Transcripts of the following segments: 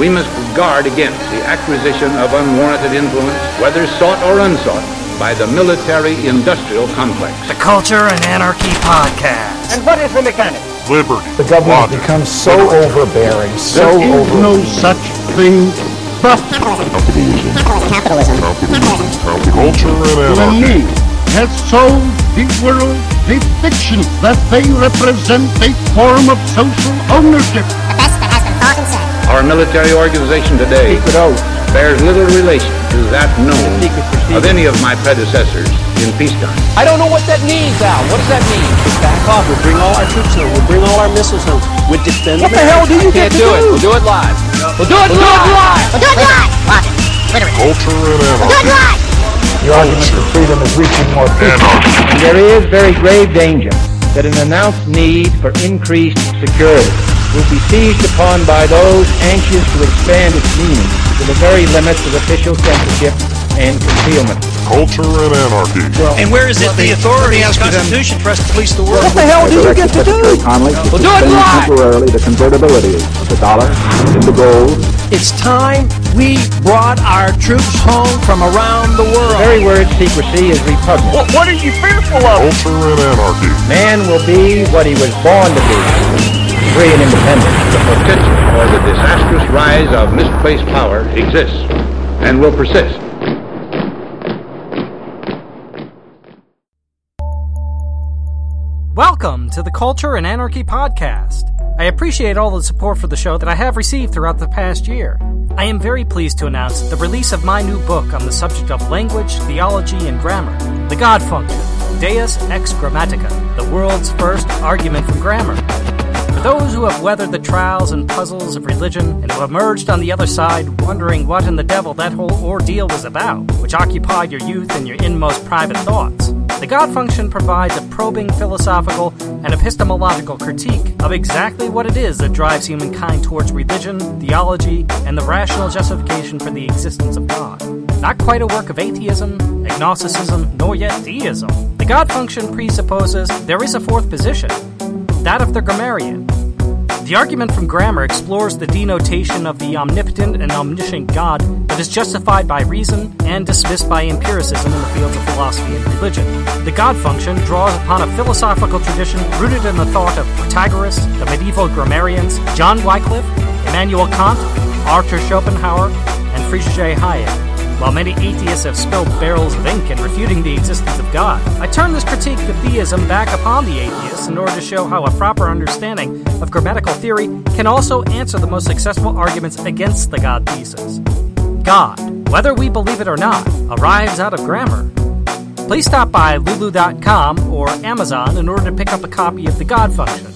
We must guard against the acquisition of unwarranted influence, whether sought or unsought, by the military-industrial complex. The Culture and Anarchy Podcast. And what is the mechanic? Liberty. The government logic, becomes so overbearing, so There is over. no such thing but Capitalism. Capitalism. Capitalism. Culture and anarchy. has sold the world the fiction that they represent a form of social ownership. Our military organization today bears little relation to that known of any of my predecessors in peacetime. I don't know what that means, Al. What does that mean? back off. We'll bring all our troops home. We'll bring all our missiles home. We'll defend What the hell do you Can't get to do it. do? We'll do it live. We'll do it live. We'll do it live. Watch it. Culture and We'll do it live. The argument for freedom is reaching more people. And there is very grave danger that an announced need for increased security will be seized upon by those anxious to expand its meaning to the very limits of official censorship and concealment. Culture and anarchy. And where is it the authority of the Constitution for us to police the world? What the hell do you get to do? We'll do it live. temporarily the convertibility of the dollar into gold. It's time we brought our troops home from around the The world. very word secrecy is repugnant. What, what are you fearful of? Culture and anarchy. Man will be what he was born to be, free and independent. The potential for the disastrous rise of misplaced power exists and will persist. Welcome to the Culture and Anarchy Podcast. I appreciate all the support for the show that I have received throughout the past year. I am very pleased to announce the release of my new book on the subject of language, theology, and grammar, The God Function, Deus Ex Grammatica, the world's first argument from grammar. For those who have weathered the trials and puzzles of religion and who emerged on the other side wondering what in the devil that whole ordeal was about, which occupied your youth and your inmost private thoughts, the God function provides a probing philosophical and epistemological critique of exactly what it is that drives humankind towards religion, theology, and the rational justification for the existence of God. Not quite a work of atheism, agnosticism, nor yet deism. The God function presupposes there is a fourth position, that of the grammarian. The argument from grammar explores the denotation of the omnipotent and omniscient God that is justified by reason and dismissed by empiricism in the fields of philosophy and religion. The God function draws upon a philosophical tradition rooted in the thought of Protagoras, the medieval grammarians, John Wycliffe, Immanuel Kant, Arthur Schopenhauer, and Friedrich Hayek. While many atheists have spilled barrels of ink in refuting the existence of God, I turn this critique of theism back upon the atheists in order to show how a proper understanding of grammatical theory can also answer the most successful arguments against the God thesis. God, whether we believe it or not, arrives out of grammar. Please stop by lulu.com or Amazon in order to pick up a copy of the God function.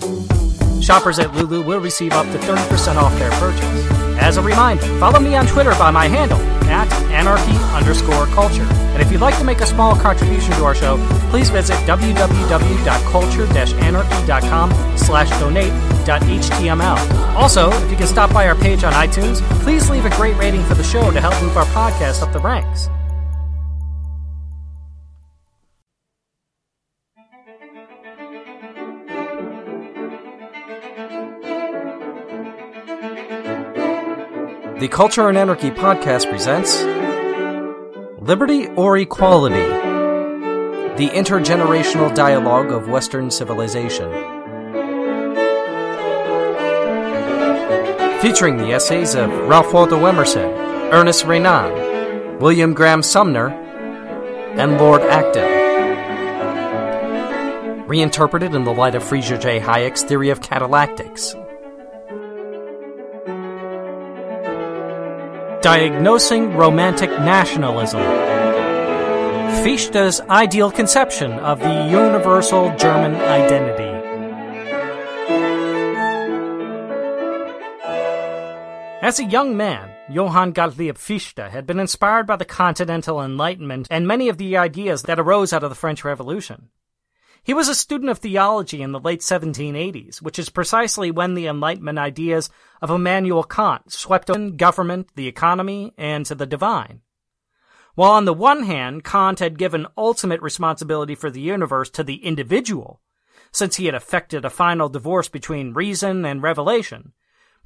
Shoppers at Lulu will receive up to 30% off their purchase. As a reminder, follow me on Twitter by my handle, at anarchy underscore culture. And if you'd like to make a small contribution to our show, please visit www.culture-anarchy.com slash donate.html. Also, if you can stop by our page on iTunes, please leave a great rating for the show to help move our podcast up the ranks. The Culture and Anarchy podcast presents Liberty or Equality? The intergenerational dialogue of Western civilization. Featuring the essays of Ralph Waldo Emerson, Ernest Renan, William Graham Sumner, and Lord Acton. Reinterpreted in the light of Friedrich J. Hayek's theory of catallactics. Diagnosing Romantic Nationalism. Fichte's ideal conception of the universal German identity. As a young man, Johann Gottlieb Fichte had been inspired by the Continental Enlightenment and many of the ideas that arose out of the French Revolution. He was a student of theology in the late 1780s, which is precisely when the Enlightenment ideas of Immanuel Kant swept in government, the economy, and to the divine. While on the one hand, Kant had given ultimate responsibility for the universe to the individual, since he had effected a final divorce between reason and revelation,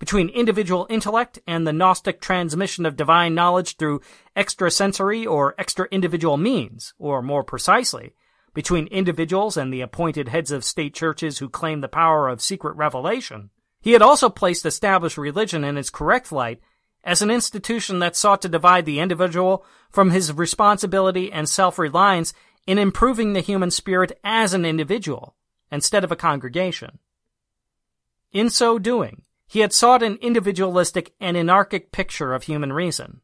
between individual intellect and the Gnostic transmission of divine knowledge through extrasensory or extra-individual means, or more precisely, between individuals and the appointed heads of state churches who claim the power of secret revelation. He had also placed established religion in its correct light as an institution that sought to divide the individual from his responsibility and self-reliance in improving the human spirit as an individual, instead of a congregation. In so doing, he had sought an individualistic and anarchic picture of human reason.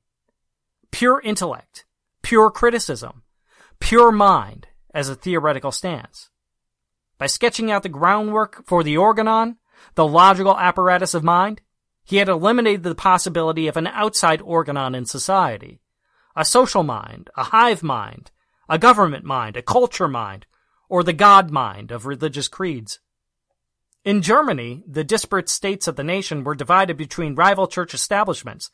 Pure intellect, pure criticism, pure mind as a theoretical stance. By sketching out the groundwork for the organon, the logical apparatus of mind, he had eliminated the possibility of an outside organon in society. A social mind, a hive mind, a government mind, a culture mind, or the God mind of religious creeds. In Germany, the disparate states of the nation were divided between rival church establishments,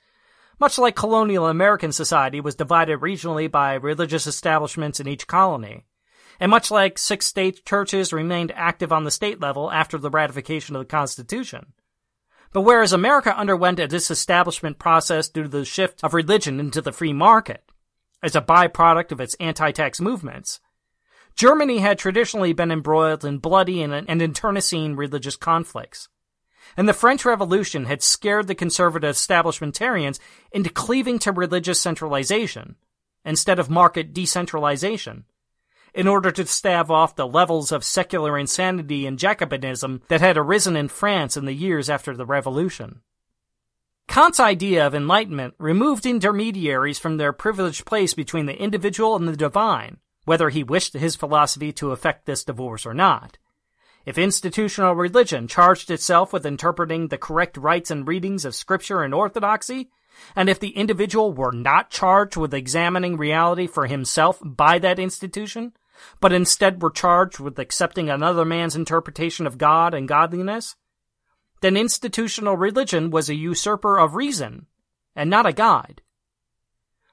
much like colonial American society was divided regionally by religious establishments in each colony, and much like six state churches remained active on the state level after the ratification of the Constitution. But whereas America underwent a disestablishment process due to the shift of religion into the free market, as a byproduct of its anti-tax movements, Germany had traditionally been embroiled in bloody and, internecine religious conflicts. And the French Revolution had scared the conservative establishmentarians into cleaving to religious centralization instead of market decentralization in order to stave off the levels of secular insanity and Jacobinism that had arisen in France in the years after the Revolution. Kant's idea of enlightenment removed intermediaries from their privileged place between the individual and the divine whether he wished his philosophy to effect this divorce or not. If institutional religion charged itself with interpreting the correct rites and readings of scripture and orthodoxy, and if the individual were not charged with examining reality for himself by that institution, but instead were charged with accepting another man's interpretation of God and godliness, then institutional religion was a usurper of reason, and not a guide.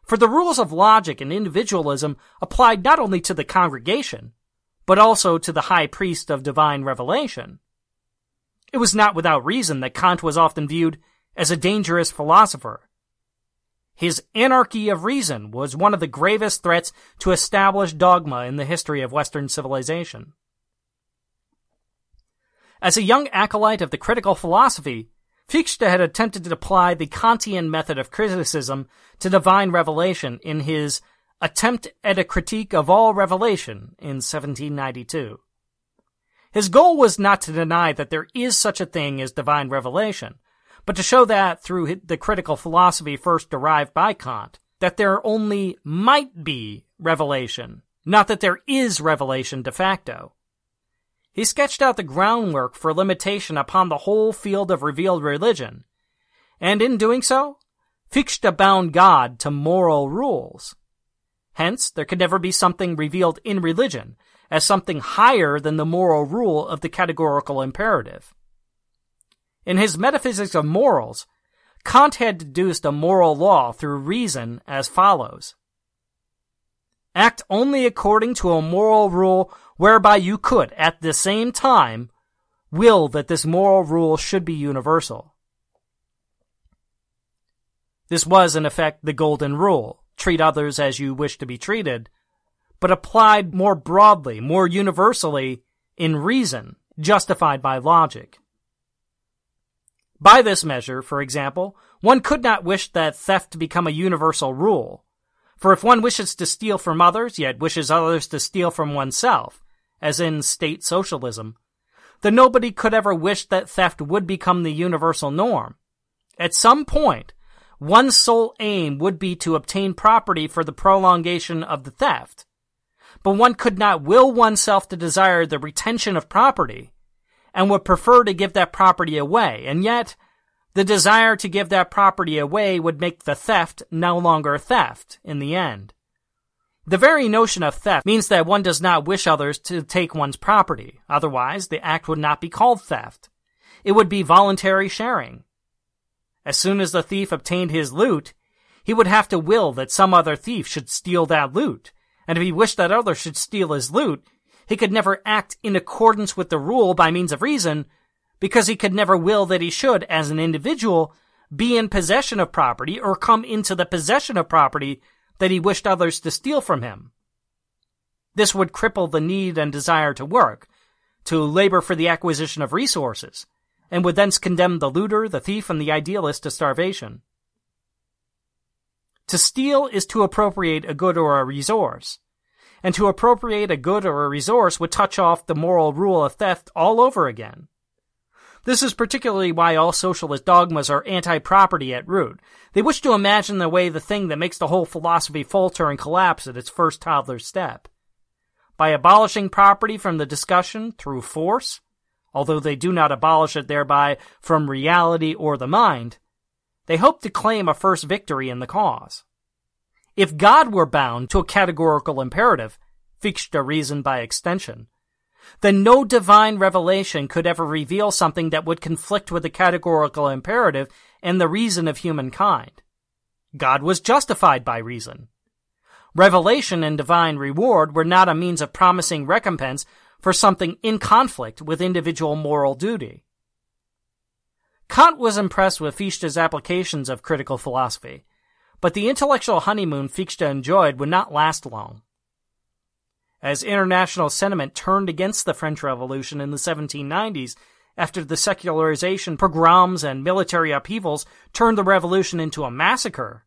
For the rules of logic and individualism applied not only to the congregation, but also to the high priest of divine revelation. It was not without reason that Kant was often viewed as a dangerous philosopher. His anarchy of reason was one of the gravest threats to established dogma in the history of Western civilization. As a young acolyte of the critical philosophy, Fichte had attempted to apply the Kantian method of criticism to divine revelation in his Attempt at a Critique of All Revelation in 1792. His goal was not to deny that there is such a thing as divine revelation, but to show that through the critical philosophy first derived by Kant, that there only might be revelation, not that there is revelation de facto. He sketched out the groundwork for limitation upon the whole field of revealed religion, and in doing so, Fichte bound God to moral rules. Hence, there could never be something revealed in religion as something higher than the moral rule of the categorical imperative. In his Metaphysics of Morals, Kant had deduced a moral law through reason as follows. Act only according to a moral rule whereby you could, at the same time, will that this moral rule should be universal. This was, in effect, the golden rule treat others as you wish to be treated, but applied more broadly, more universally, in reason, justified by logic. By this measure, for example, one could not wish that theft to become a universal rule. For if one wishes to steal from others, yet wishes others to steal from oneself, as in state socialism, then nobody could ever wish that theft would become the universal norm. At some point, one's sole aim would be to obtain property for the prolongation of the theft. But one could not will oneself to desire the retention of property, and would prefer to give that property away, and yet, the desire to give that property away would make the theft no longer theft in the end. The very notion of theft means that one does not wish others to take one's property. Otherwise, the act would not be called theft. It would be voluntary sharing. As soon as the thief obtained his loot, he would have to will that some other thief should steal that loot. And if he wished that others should steal his loot, he could never act in accordance with the rule by means of reason, because he could never will that he should, as an individual, be in possession of property or come into the possession of property that he wished others to steal from him. This would cripple the need and desire to work, to labor for the acquisition of resources, and would thence condemn the looter, the thief, and the idealist to starvation. To steal is to appropriate a good or a resource, and to appropriate a good or a resource would touch off the moral rule of theft all over again. This is particularly why all socialist dogmas are anti-property at root. They wish to imagine the way the thing that makes the whole philosophy falter and collapse at its first toddler step. By abolishing property from the discussion through force, although they do not abolish it thereby from reality or the mind, they hope to claim a first victory in the cause. If God were bound to a categorical imperative, Fichte reasoned by extension, then no divine revelation could ever reveal something that would conflict with the categorical imperative and the reason of humankind. God was justified by reason. Revelation and divine reward were not a means of promising recompense for something in conflict with individual moral duty. Kant was impressed with Fichte's applications of critical philosophy, but the intellectual honeymoon Fichte enjoyed would not last long. As international sentiment turned against the French Revolution in the 1790s, after the secularization, pogroms, and military upheavals turned the revolution into a massacre,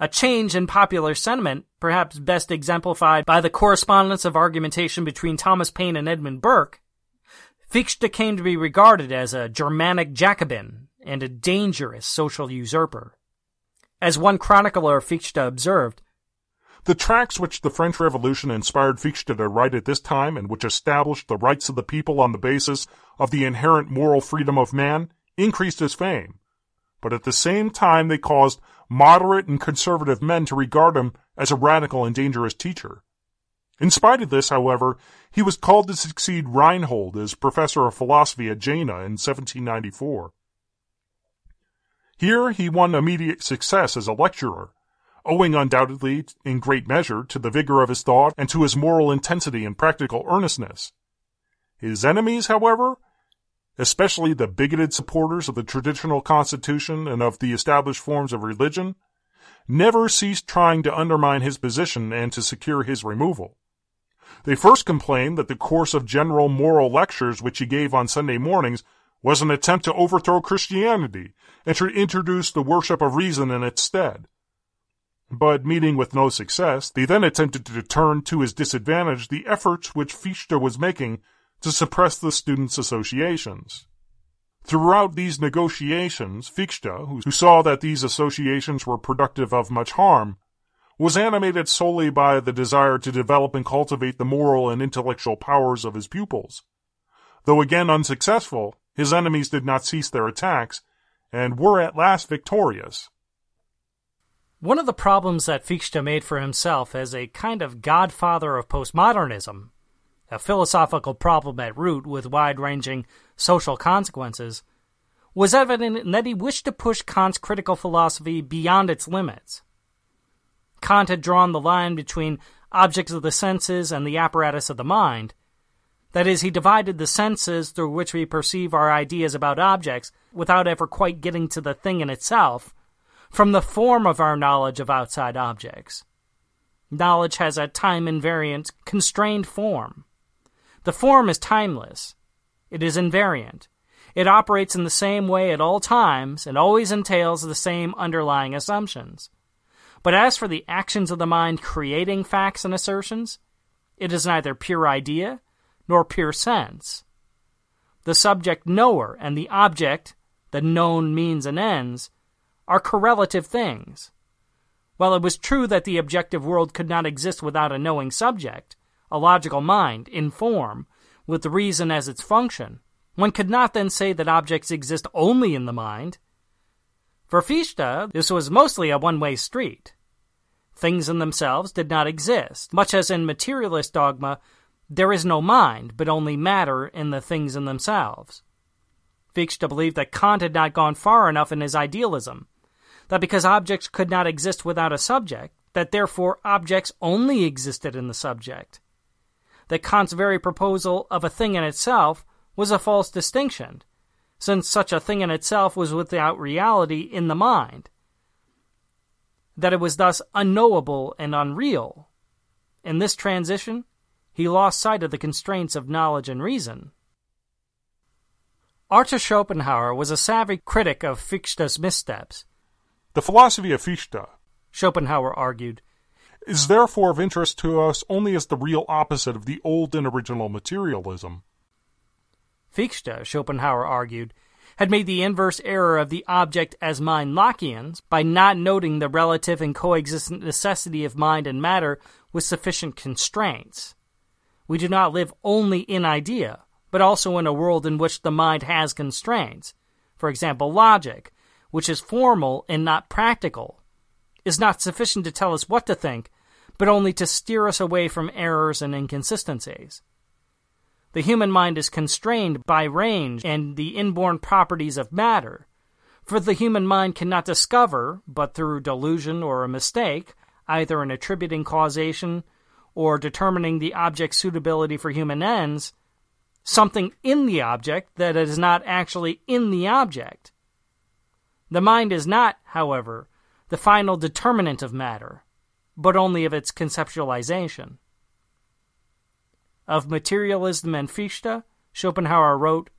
a change in popular sentiment, perhaps best exemplified by the correspondence of argumentation between Thomas Paine and Edmund Burke, Fichte came to be regarded as a Germanic Jacobin and a dangerous social usurper. As one chronicler of Fichte observed, the tracts which the French Revolution inspired Fichte to write at this time and which established the rights of the people on the basis of the inherent moral freedom of man increased his fame. But at the same time they caused moderate and conservative men to regard him as a radical and dangerous teacher. In spite of this, however, he was called to succeed Reinhold as professor of philosophy at Jena in 1794. Here he won immediate success as a lecturer, owing undoubtedly in great measure to the vigor of his thought and to his moral intensity and practical earnestness. His enemies, however, especially the bigoted supporters of the traditional constitution and of the established forms of religion, never ceased trying to undermine his position and to secure his removal. They first complained that the course of general moral lectures which he gave on Sunday mornings was an attempt to overthrow Christianity and to introduce the worship of reason in its stead. But meeting with no success, they then attempted to turn to his disadvantage the efforts which Fichte was making to suppress the students' associations. Throughout these negotiations, Fichte, who saw that these associations were productive of much harm, was animated solely by the desire to develop and cultivate the moral and intellectual powers of his pupils. Though again unsuccessful, his enemies did not cease their attacks, and were at last victorious. One of the problems that Fichte made for himself as a kind of godfather of postmodernism, a philosophical problem at root with wide ranging social consequences, was evident in that he wished to push Kant's critical philosophy beyond its limits. Kant had drawn the line between objects of the senses and the apparatus of the mind. That is, he divided the senses through which we perceive our ideas about objects without ever quite getting to the thing in itself from the form of our knowledge of outside objects. Knowledge has a time invariant, constrained form. The form is timeless. It is invariant. It operates in the same way at all times and always entails the same underlying assumptions. But as for the actions of the mind creating facts and assertions, it is neither pure idea nor pure sense. The subject knower and the object, the known means and ends, are correlative things. While it was true that the objective world could not exist without a knowing subject, a logical mind, in form, with reason as its function, one could not then say that objects exist only in the mind. For Fichte, this was mostly a one way street. Things in themselves did not exist, much as in materialist dogma, there is no mind, but only matter in the things in themselves. Fichte believed that Kant had not gone far enough in his idealism, that because objects could not exist without a subject, that therefore objects only existed in the subject. That Kant's very proposal of a thing in itself was a false distinction, since such a thing in itself was without reality in the mind, that it was thus unknowable and unreal. In this transition, he lost sight of the constraints of knowledge and reason. Arthur Schopenhauer was a savvy critic of Fichte's missteps. The philosophy of Fichte, Schopenhauer argued, is therefore of interest to us only as the real opposite of the old and original materialism. Fichte, Schopenhauer argued, had made the inverse error of the object as mind Lockeans by not noting the relative and coexistent necessity of mind and matter with sufficient constraints. We do not live only in idea, but also in a world in which the mind has constraints. For example, logic, which is formal and not practical, is not sufficient to tell us what to think, but only to steer us away from errors and inconsistencies. The human mind is constrained by range and the inborn properties of matter, for the human mind cannot discover, but through delusion or a mistake, either in attributing causation or determining the object's suitability for human ends, something in the object that is not actually in the object. The mind is not, however, the final determinant of matter, but only of its conceptualization. Of materialism and Fichte, Schopenhauer wrote,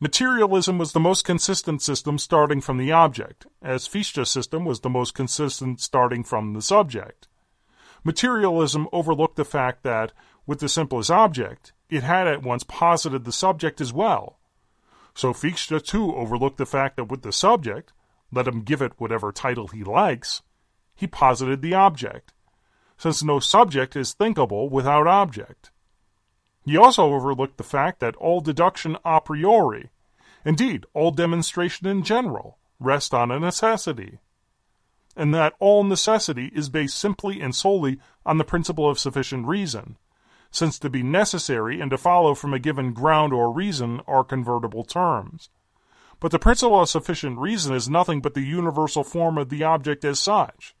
Materialism was the most consistent system starting from the object, as Fichte's system was the most consistent starting from the subject. Materialism overlooked the fact that, with the simplest object, it had at once posited the subject as well. So Fichte too overlooked the fact that with the subject, let him give it whatever title he likes, he posited the object, since no subject is thinkable without object. He also overlooked the fact that all deduction a priori, indeed all demonstration in general, rest on a necessity, and that all necessity is based simply and solely on the principle of sufficient reason, since to be necessary and to follow from a given ground or reason are convertible terms. But the principle of sufficient reason is nothing but the universal form of the object as such.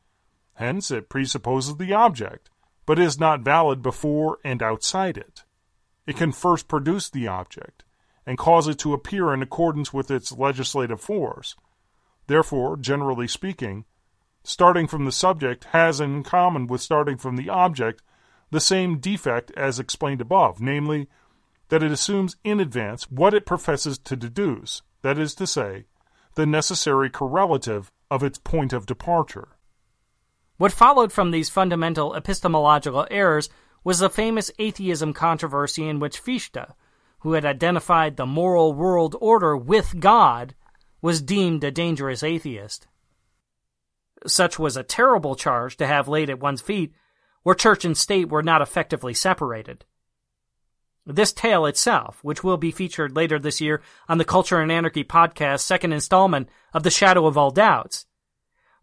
Hence, it presupposes the object, but is not valid before and outside it. It can first produce the object and cause it to appear in accordance with its legislative force. Therefore, generally speaking, starting from the subject has in common with starting from the object the same defect as explained above, namely, that it assumes in advance what it professes to deduce, that is to say, the necessary correlative of its point of departure. What followed from these fundamental epistemological errors was the famous atheism controversy in which Fichte, who had identified the moral world order with God, was deemed a dangerous atheist. Such was a terrible charge to have laid at one's feet, where church and state were not effectively separated. This tale itself, which will be featured later this year on the Culture and Anarchy podcast second installment of The Shadow of All Doubts,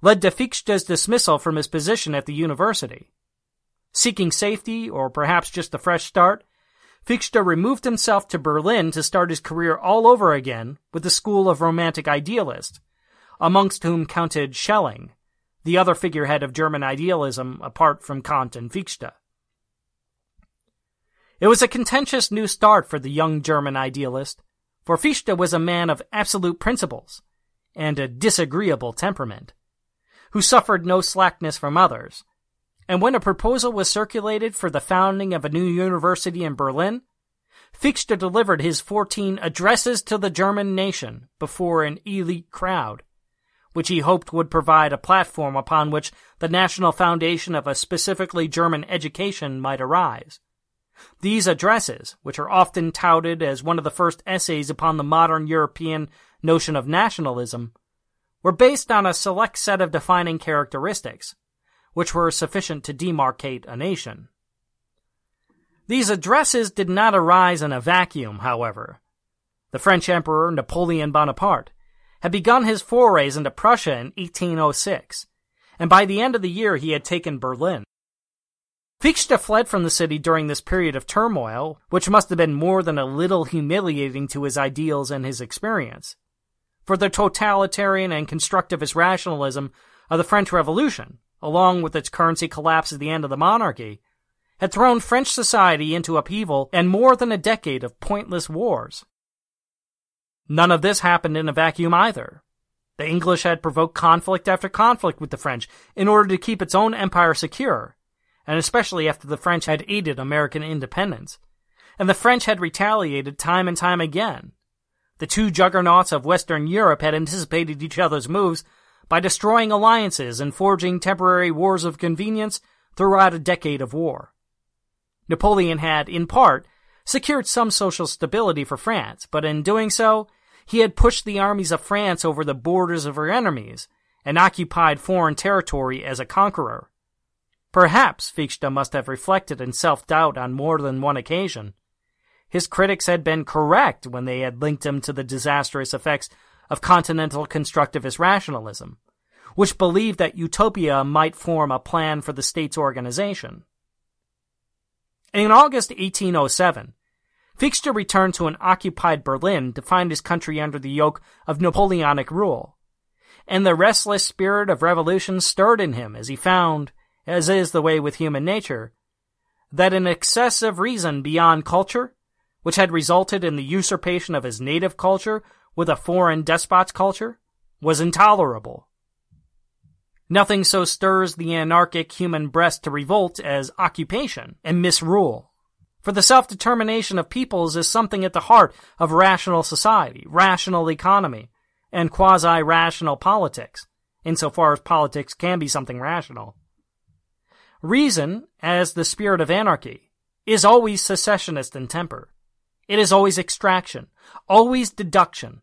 led to Fichte's dismissal from his position at the university. Seeking safety, or perhaps just a fresh start, Fichte removed himself to Berlin to start his career all over again with the school of Romantic Idealists, amongst whom counted Schelling, the other figurehead of German idealism apart from Kant and Fichte. It was a contentious new start for the young German idealist, for Fichte was a man of absolute principles and a disagreeable temperament, who suffered no slackness from others, and when a proposal was circulated for the founding of a new university in Berlin, Fichte delivered his 14 addresses to the German nation before an elite crowd, which he hoped would provide a platform upon which the national foundation of a specifically German education might arise. These addresses, which are often touted as one of the first essays upon the modern European notion of nationalism, were based on a select set of defining characteristics, which were sufficient to demarcate a nation. These addresses did not arise in a vacuum, however. The French Emperor Napoleon Bonaparte had begun his forays into Prussia in 1806, and by the end of the year he had taken Berlin. Fichte fled from the city during this period of turmoil, which must have been more than a little humiliating to his ideals and his experience. For the totalitarian and constructivist rationalism of the French Revolution along with its currency collapse at the end of the monarchy, had thrown French society into upheaval and more than a decade of pointless wars. None of this happened in a vacuum either. The English had provoked conflict after conflict with the French in order to keep its own empire secure, and especially after the French had aided American independence. And the French had retaliated time and time again. The two juggernauts of Western Europe had anticipated each other's moves by destroying alliances and forging temporary wars of convenience throughout a decade of war. Napoleon had, in part, secured some social stability for France, but in doing so, he had pushed the armies of France over the borders of her enemies and occupied foreign territory as a conqueror. Perhaps Fichte must have reflected in self-doubt on more than one occasion. His critics had been correct when they had linked him to the disastrous effects of continental constructivist rationalism, which believed that utopia might form a plan for the state's organization. In August 1807, Fichte returned to an occupied Berlin to find his country under the yoke of Napoleonic rule. And the restless spirit of revolution stirred in him as he found, as is the way with human nature, that an excess of reason beyond culture, which had resulted in the usurpation of his native culture with a foreign despot's culture, was intolerable. Nothing so stirs the anarchic human breast to revolt as occupation and misrule. For the self-determination of peoples is something at the heart of rational society, rational economy, and quasi-rational politics, insofar as politics can be something rational. Reason, as the spirit of anarchy, is always secessionist in temper. It is always extraction, always deduction,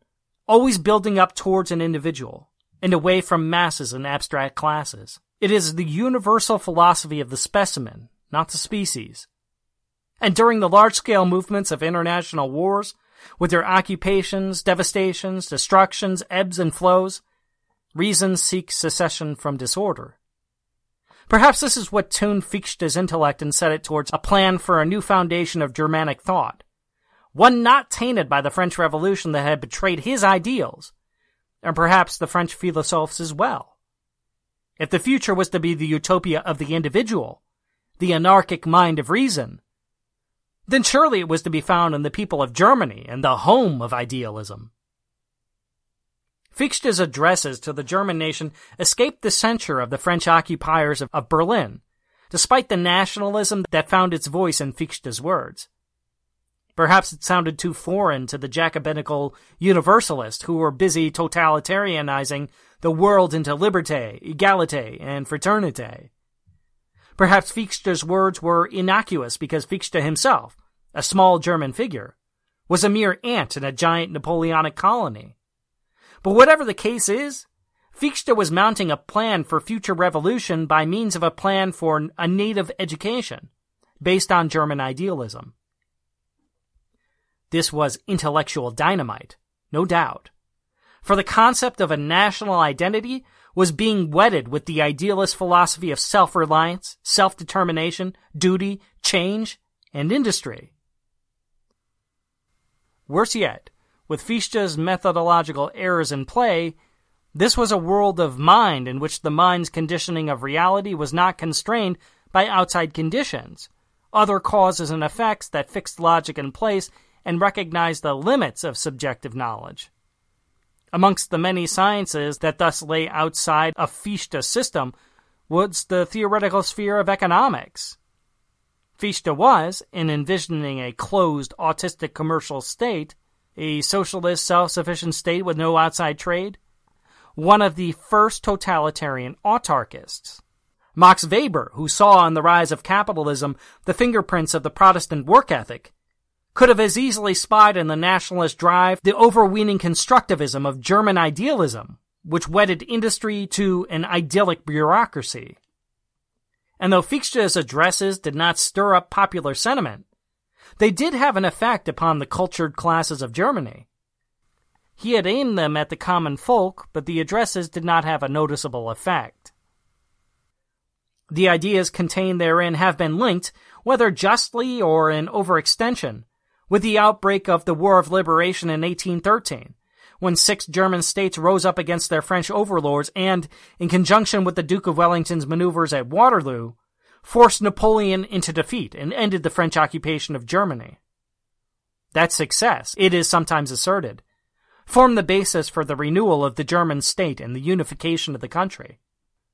always building up towards an individual, and away from masses and abstract classes. It is the universal philosophy of the specimen, not the species, and during the large scale movements of international wars, with their occupations, devastations, destructions, ebbs and flows, reason seeks secession from disorder. Perhaps this is what tuned Fichte's intellect and set it towards a plan for a new foundation of Germanic thought, one not tainted by the French Revolution that had betrayed his ideals, and perhaps the French philosophes as well. If the future was to be the utopia of the individual, the anarchic mind of reason, then surely it was to be found in the people of Germany and the home of idealism. Fichte's addresses to the German nation escaped the censure of the French occupiers of, of Berlin, despite the nationalism that found its voice in Fichte's words. Perhaps it sounded too foreign to the Jacobinical universalists who were busy totalitarianizing the world into liberté, égalité, and fraternité. Perhaps Fichte's words were innocuous because Fichte himself, a small German figure, was a mere ant in a giant Napoleonic colony. But whatever the case is, Fichte was mounting a plan for future revolution by means of a plan for a native education, based on German idealism. This was intellectual dynamite, no doubt. For the concept of a national identity was being wedded with the idealist philosophy of self-reliance, self-determination, duty, change, and industry. Worse yet, with Fichte's methodological errors in play, this was a world of mind in which the mind's conditioning of reality was not constrained by outside conditions, other causes and effects that fixed logic in place and recognized the limits of subjective knowledge. Amongst the many sciences that thus lay outside of Fichte's system was the theoretical sphere of economics. Fichte was, in envisioning a closed, autistic commercial state, a socialist, self-sufficient state with no outside trade, one of the first totalitarian autarchists. Max Weber, who saw in the rise of capitalism the fingerprints of the Protestant work ethic, could have as easily spied in the nationalist drive the overweening constructivism of German idealism, which wedded industry to an idyllic bureaucracy. And though Fichte's addresses did not stir up popular sentiment, they did have an effect upon the cultured classes of Germany. He had aimed them at the common folk, but the addresses did not have a noticeable effect. The ideas contained therein have been linked, whether justly or in overextension, with the outbreak of the War of Liberation in 1813, when six German states rose up against their French overlords and, in conjunction with the Duke of Wellington's maneuvers at Waterloo, forced Napoleon into defeat and ended the French occupation of Germany. That success, it is sometimes asserted, formed the basis for the renewal of the German state and the unification of the country.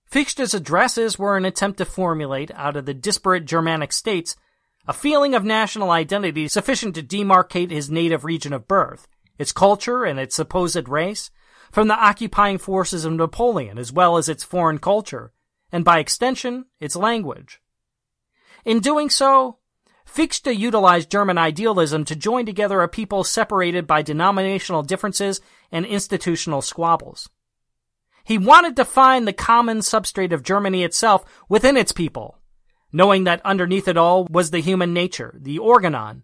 Fichte's addresses were an attempt to formulate, out of the disparate Germanic states, a feeling of national identity sufficient to demarcate his native region of birth, its culture and its supposed race, from the occupying forces of Napoleon as well as its foreign culture, and by extension, its language. In doing so, Fichte utilized German idealism to join together a people separated by denominational differences and institutional squabbles. He wanted to find the common substrate of Germany itself within its people, knowing that underneath it all was the human nature, the organon,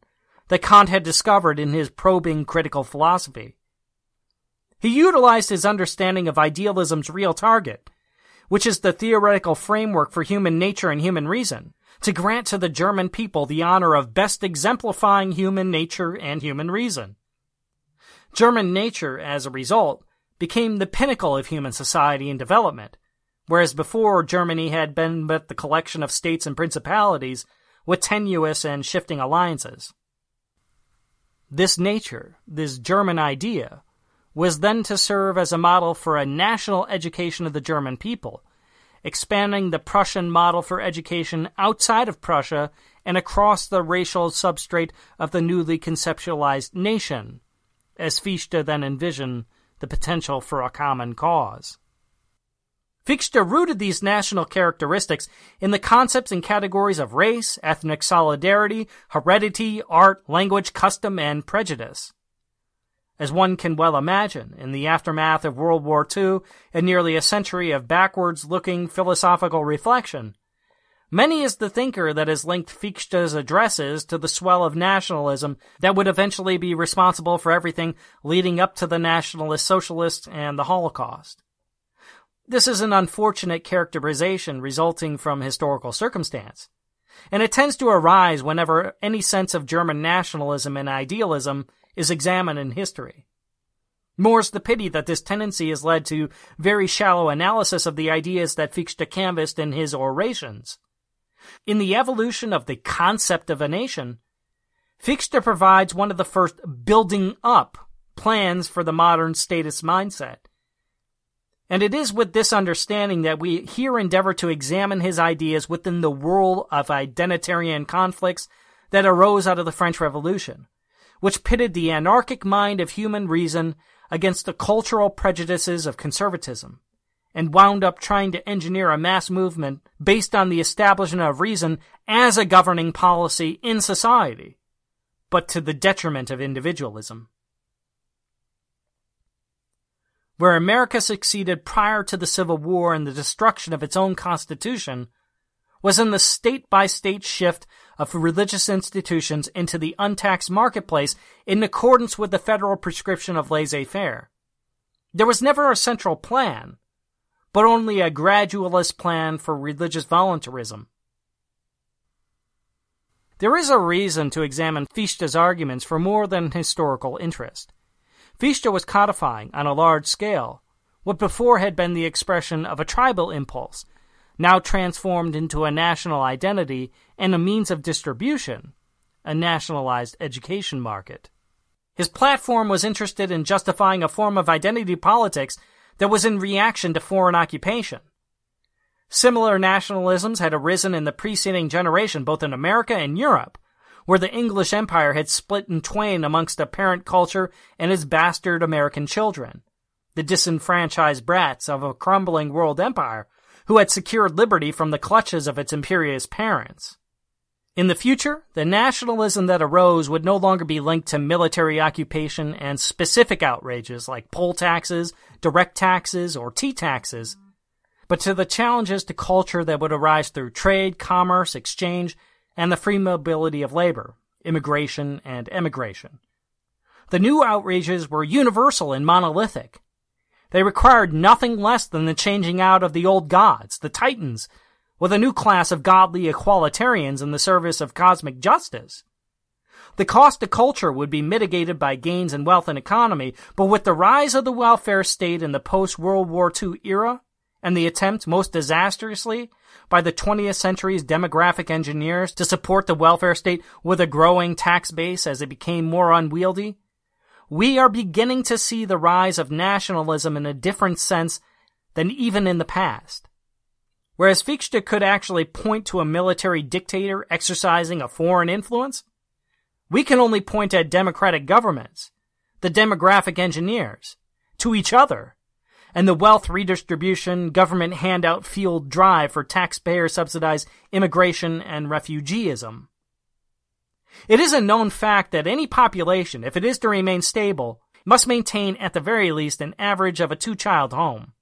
that Kant had discovered in his probing critical philosophy. He utilized his understanding of idealism's real target, which is the theoretical framework for human nature and human reason, to grant to the German people the honor of best exemplifying human nature and human reason. German nature, as a result, became the pinnacle of human society and development, whereas before Germany had been but the collection of states and principalities with tenuous and shifting alliances. This nature, this German idea, was then to serve as a model for a national education of the German people, expanding the Prussian model for education outside of Prussia and across the racial substrate of the newly conceptualized nation, as Fichte then envisioned the potential for a common cause. Fichte rooted these national characteristics in the concepts and categories of race, ethnic solidarity, heredity, art, language, custom, and prejudice. As one can well imagine, in the aftermath of World War II and nearly a century of backwards looking philosophical reflection, many is the thinker that has linked Fichte's addresses to the swell of nationalism that would eventually be responsible for everything leading up to the Nationalist Socialists and the Holocaust. This is an unfortunate characterization resulting from historical circumstance, and it tends to arise whenever any sense of German nationalism and idealism is examined in history. More's the pity that this tendency has led to very shallow analysis of the ideas that Fichte canvassed in his orations. In the evolution of the concept of a nation, Fichte provides one of the first building up plans for the modern status mindset. And it is with this understanding that we here endeavor to examine his ideas within the whirl of identitarian conflicts that arose out of the French Revolution which pitted the anarchic mind of human reason against the cultural prejudices of conservatism, and wound up trying to engineer a mass movement based on the establishment of reason as a governing policy in society, but to the detriment of individualism. Where America succeeded prior to the Civil War in the destruction of its own constitution was in the state by state shift of religious institutions into the untaxed marketplace in accordance with the federal prescription of laissez faire. There was never a central plan, but only a gradualist plan for religious voluntarism. There is a reason to examine Fichte's arguments for more than historical interest. Fichte was codifying, on a large scale, what before had been the expression of a tribal impulse now transformed into a national identity and a means of distribution, a nationalized education market. His platform was interested in justifying a form of identity politics that was in reaction to foreign occupation. Similar nationalisms had arisen in the preceding generation both in America and Europe, where the English Empire had split in twain amongst a parent culture and its bastard American children. The disenfranchised brats of a crumbling world empire who had secured liberty from the clutches of its imperious parents. In the future, the nationalism that arose would no longer be linked to military occupation and specific outrages like poll taxes, direct taxes, or tea taxes, but to the challenges to culture that would arise through trade, commerce, exchange, and the free mobility of labor, immigration, and emigration. The new outrages were universal and monolithic, they required nothing less than the changing out of the old gods, the Titans, with a new class of godly equalitarians in the service of cosmic justice. The cost to culture would be mitigated by gains in wealth and economy, but with the rise of the welfare state in the post-World War II era, and the attempt, most disastrously, by the 20th century's demographic engineers to support the welfare state with a growing tax base as it became more unwieldy, we are beginning to see the rise of nationalism in a different sense than even in the past. Whereas Fichte could actually point to a military dictator exercising a foreign influence, we can only point at democratic governments, the demographic engineers, to each other, and the wealth redistribution, government handout fueled drive for taxpayer subsidized immigration and refugeeism. It is a known fact that any population, if it is to remain stable, must maintain at the very least an average of a two child home.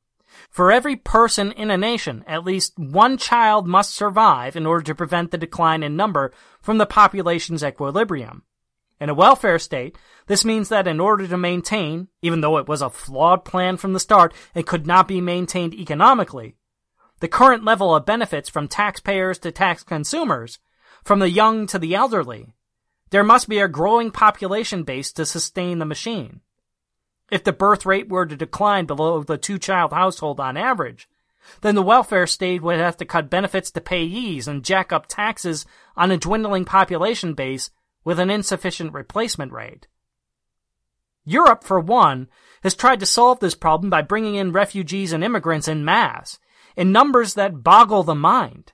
For every person in a nation, at least one child must survive in order to prevent the decline in number from the population's equilibrium. In a welfare state, this means that in order to maintain, even though it was a flawed plan from the start and could not be maintained economically, the current level of benefits from taxpayers to tax consumers, from the young to the elderly, there must be a growing population base to sustain the machine. If the birth rate were to decline below the two child household on average, then the welfare state would have to cut benefits to payees and jack up taxes on a dwindling population base with an insufficient replacement rate. Europe, for one, has tried to solve this problem by bringing in refugees and immigrants in mass, in numbers that boggle the mind.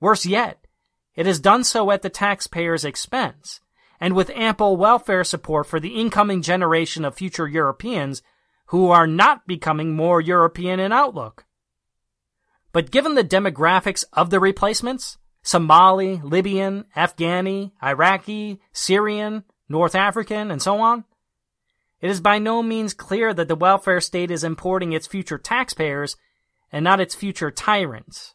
Worse yet, it has done so at the taxpayer's expense, and with ample welfare support for the incoming generation of future Europeans who are not becoming more European in outlook. But given the demographics of the replacements, Somali, Libyan, Afghani, Iraqi, Syrian, North African, and so on, it is by no means clear that the welfare state is importing its future taxpayers and not its future tyrants.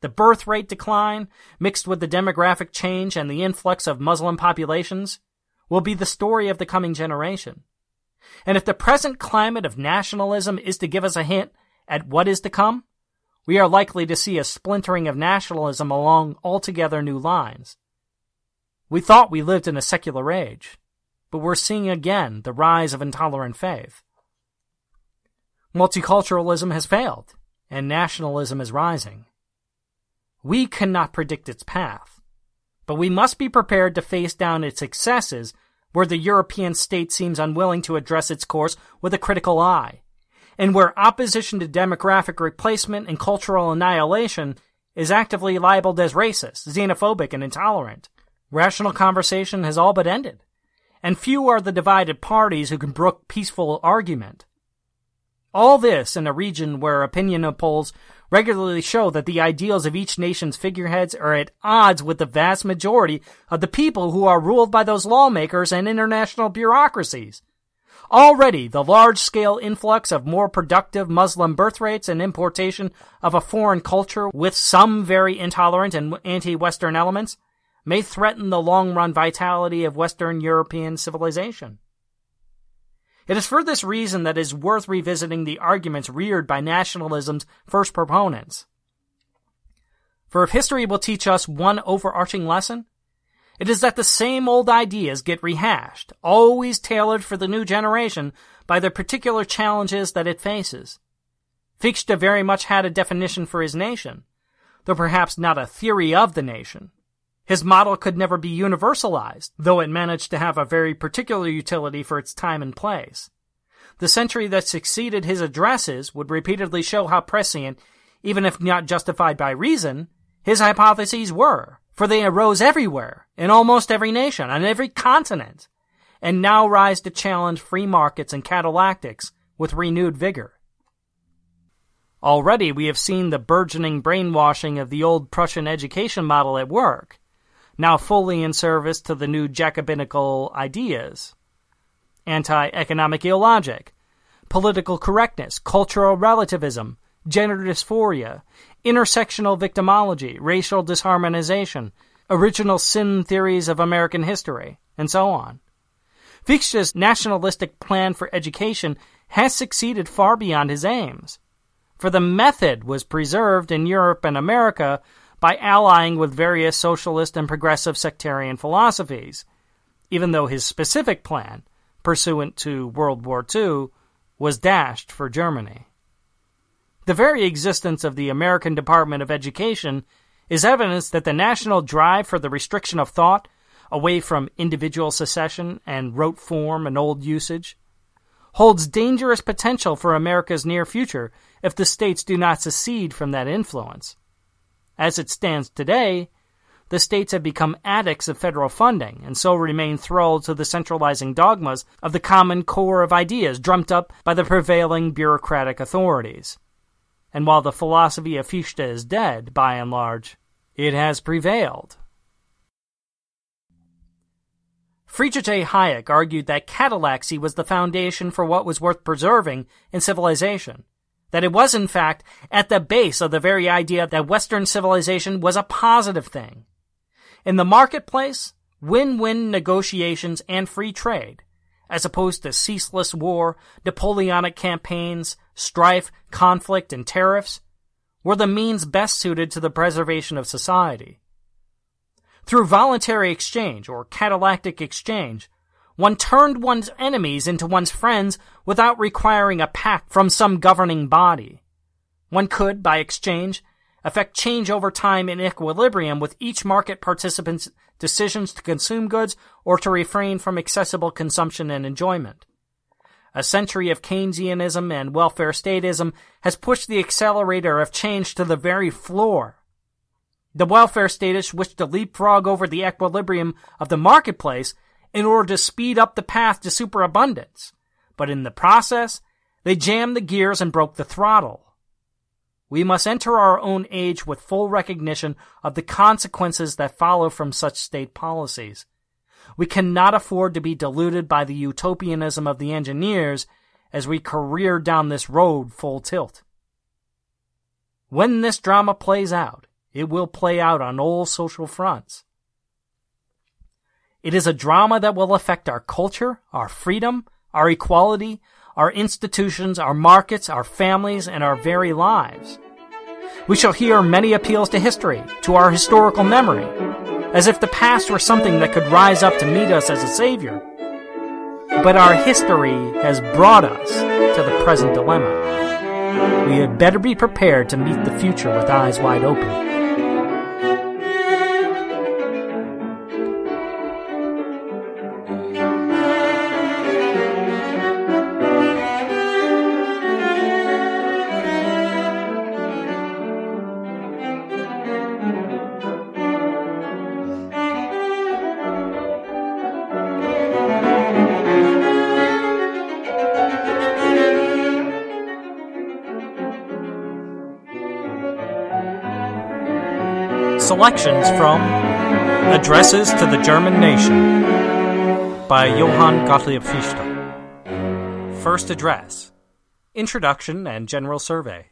The birth rate decline, mixed with the demographic change and the influx of Muslim populations, will be the story of the coming generation. And if the present climate of nationalism is to give us a hint at what is to come, we are likely to see a splintering of nationalism along altogether new lines. We thought we lived in a secular age, but we're seeing again the rise of intolerant faith. Multiculturalism has failed, and nationalism is rising. We cannot predict its path, but we must be prepared to face down its excesses where the European state seems unwilling to address its course with a critical eye, and where opposition to demographic replacement and cultural annihilation is actively labeled as racist, xenophobic, and intolerant. Rational conversation has all but ended, and few are the divided parties who can brook peaceful argument. All this in a region where opinion polls regularly show that the ideals of each nation's figureheads are at odds with the vast majority of the people who are ruled by those lawmakers and international bureaucracies. Already, the large scale influx of more productive Muslim birth rates and importation of a foreign culture with some very intolerant and anti Western elements may threaten the long run vitality of Western European civilization. It is for this reason that it is worth revisiting the arguments reared by nationalism's first proponents. For if history will teach us one overarching lesson, it is that the same old ideas get rehashed, always tailored for the new generation by the particular challenges that it faces. Fichte very much had a definition for his nation, though perhaps not a theory of the nation. His model could never be universalized, though it managed to have a very particular utility for its time and place. The century that succeeded his addresses would repeatedly show how prescient, even if not justified by reason, his hypotheses were, for they arose everywhere, in almost every nation, on every continent, and now rise to challenge free markets and catallactics with renewed vigor. Already we have seen the burgeoning brainwashing of the old Prussian education model at work, now fully in service to the new Jacobinical ideas. Anti economic illogic, political correctness, cultural relativism, gender dysphoria, intersectional victimology, racial disharmonization, original sin theories of American history, and so on. Fichte's nationalistic plan for education has succeeded far beyond his aims, for the method was preserved in Europe and America by allying with various socialist and progressive sectarian philosophies, even though his specific plan, pursuant to World War II, was dashed for Germany. The very existence of the American Department of Education is evidence that the national drive for the restriction of thought away from individual secession and rote form and old usage, holds dangerous potential for America's near future if the states do not secede from that influence. As it stands today, the states have become addicts of federal funding and so remain thralled to the centralizing dogmas of the common core of ideas drummed up by the prevailing bureaucratic authorities. And while the philosophy of Fichte is dead, by and large, it has prevailed. Friedrich. Hayek argued that catallaxy was the foundation for what was worth preserving in civilization. That it was, in fact, at the base of the very idea that Western civilization was a positive thing. In the marketplace, win-win negotiations and free trade, as opposed to ceaseless war, Napoleonic campaigns, strife, conflict, and tariffs, were the means best suited to the preservation of society. Through voluntary exchange or catallactic exchange, one turned one's enemies into one's friends without requiring a pact from some governing body. One could, by exchange, affect change over time in equilibrium with each market participant's decisions to consume goods or to refrain from accessible consumption and enjoyment. A century of Keynesianism and welfare statism has pushed the accelerator of change to the very floor. The welfare statists wish to leapfrog over the equilibrium of the marketplace in order to speed up the path to superabundance, but in the process, they jammed the gears and broke the throttle. We must enter our own age with full recognition of the consequences that follow from such state policies. We cannot afford to be deluded by the utopianism of the engineers as we career down this road full tilt. When this drama plays out, it will play out on all social fronts. It is a drama that will affect our culture, our freedom, our equality, our institutions, our markets, our families, and our very lives. We shall hear many appeals to history, to our historical memory, as if the past were something that could rise up to meet us as a savior. But our history has brought us to the present dilemma. We had better be prepared to meet the future with eyes wide open. Selections from Addresses to the German Nation by Johann Gottlieb Fichte. First Address Introduction and General Survey.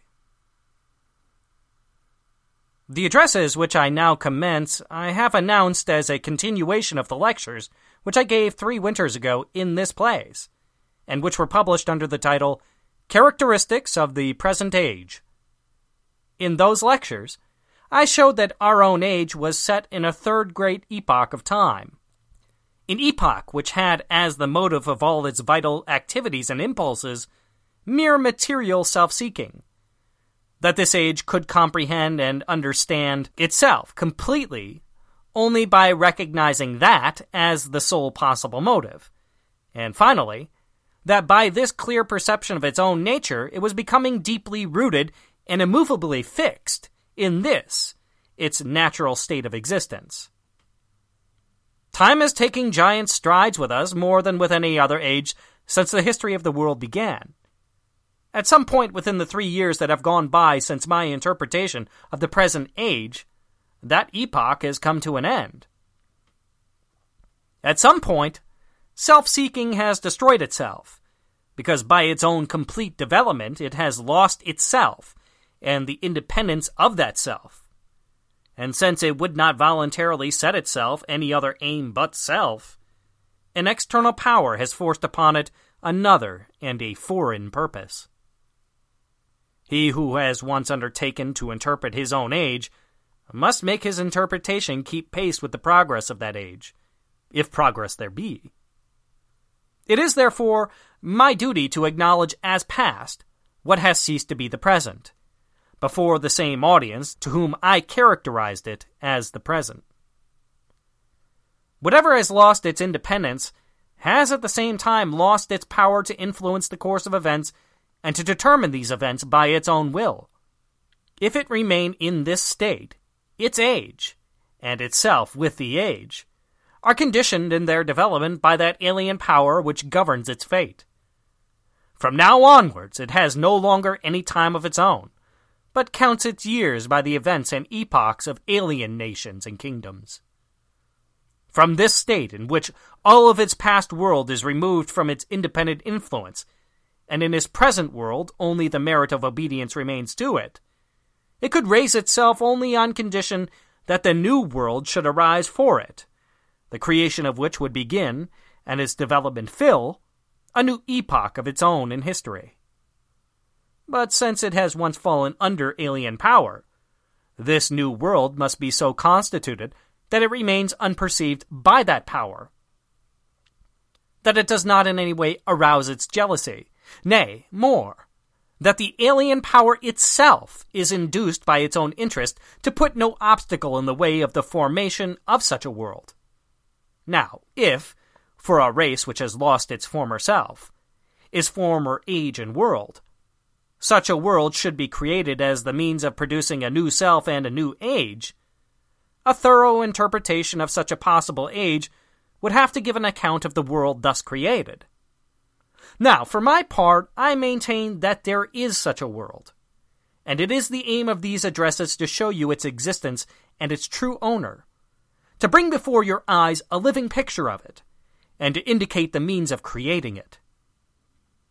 The addresses which I now commence I have announced as a continuation of the lectures which I gave three winters ago in this place, and which were published under the title Characteristics of the Present Age. In those lectures, I showed that our own age was set in a third great epoch of time. An epoch which had as the motive of all its vital activities and impulses mere material self seeking. That this age could comprehend and understand itself completely only by recognizing that as the sole possible motive. And finally, that by this clear perception of its own nature, it was becoming deeply rooted and immovably fixed in this, its natural state of existence. Time is taking giant strides with us more than with any other age since the history of the world began. At some point within the three years that have gone by since my interpretation of the present age, that epoch has come to an end. At some point, self seeking has destroyed itself, because by its own complete development it has lost itself and the independence of that self. And since it would not voluntarily set itself any other aim but self, an external power has forced upon it another and a foreign purpose. He who has once undertaken to interpret his own age must make his interpretation keep pace with the progress of that age, if progress there be. It is, therefore, my duty to acknowledge as past what has ceased to be the present, before the same audience to whom I characterized it as the present. Whatever has lost its independence has at the same time lost its power to influence the course of events and to determine these events by its own will. If it remain in this state, its age, and itself with the age, are conditioned in their development by that alien power which governs its fate. From now onwards, it has no longer any time of its own, but counts its years by the events and epochs of alien nations and kingdoms. From this state in which all of its past world is removed from its independent influence, and in its present world only the merit of obedience remains to it, it could raise itself only on condition that the new world should arise for it, the creation of which would begin, and its development fill, a new epoch of its own in history. But since it has once fallen under alien power, this new world must be so constituted that it remains unperceived by that power, that it does not in any way arouse its jealousy, nay, more, that the alien power itself is induced by its own interest to put no obstacle in the way of the formation of such a world. Now, if, for a race which has lost its former self, its former age and world, such a world should be created as the means of producing a new self and a new age, a thorough interpretation of such a possible age would have to give an account of the world thus created. Now, for my part, I maintain that there is such a world, and it is the aim of these addresses to show you its existence and its true owner, to bring before your eyes a living picture of it, and to indicate the means of creating it.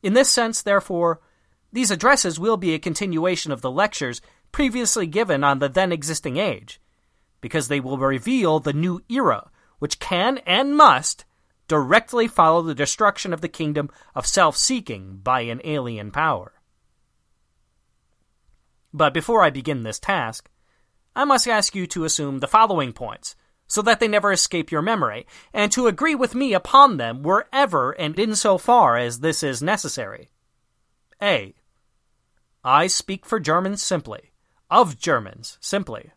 In this sense, therefore, these addresses will be a continuation of the lectures previously given on the then existing age, because they will reveal the new era which can and must directly follow the destruction of the kingdom of self seeking by an alien power. But before I begin this task, I must ask you to assume the following points, so that they never escape your memory, and to agree with me upon them wherever and in so far as this is necessary. A. I speak for Germans simply, of Germans simply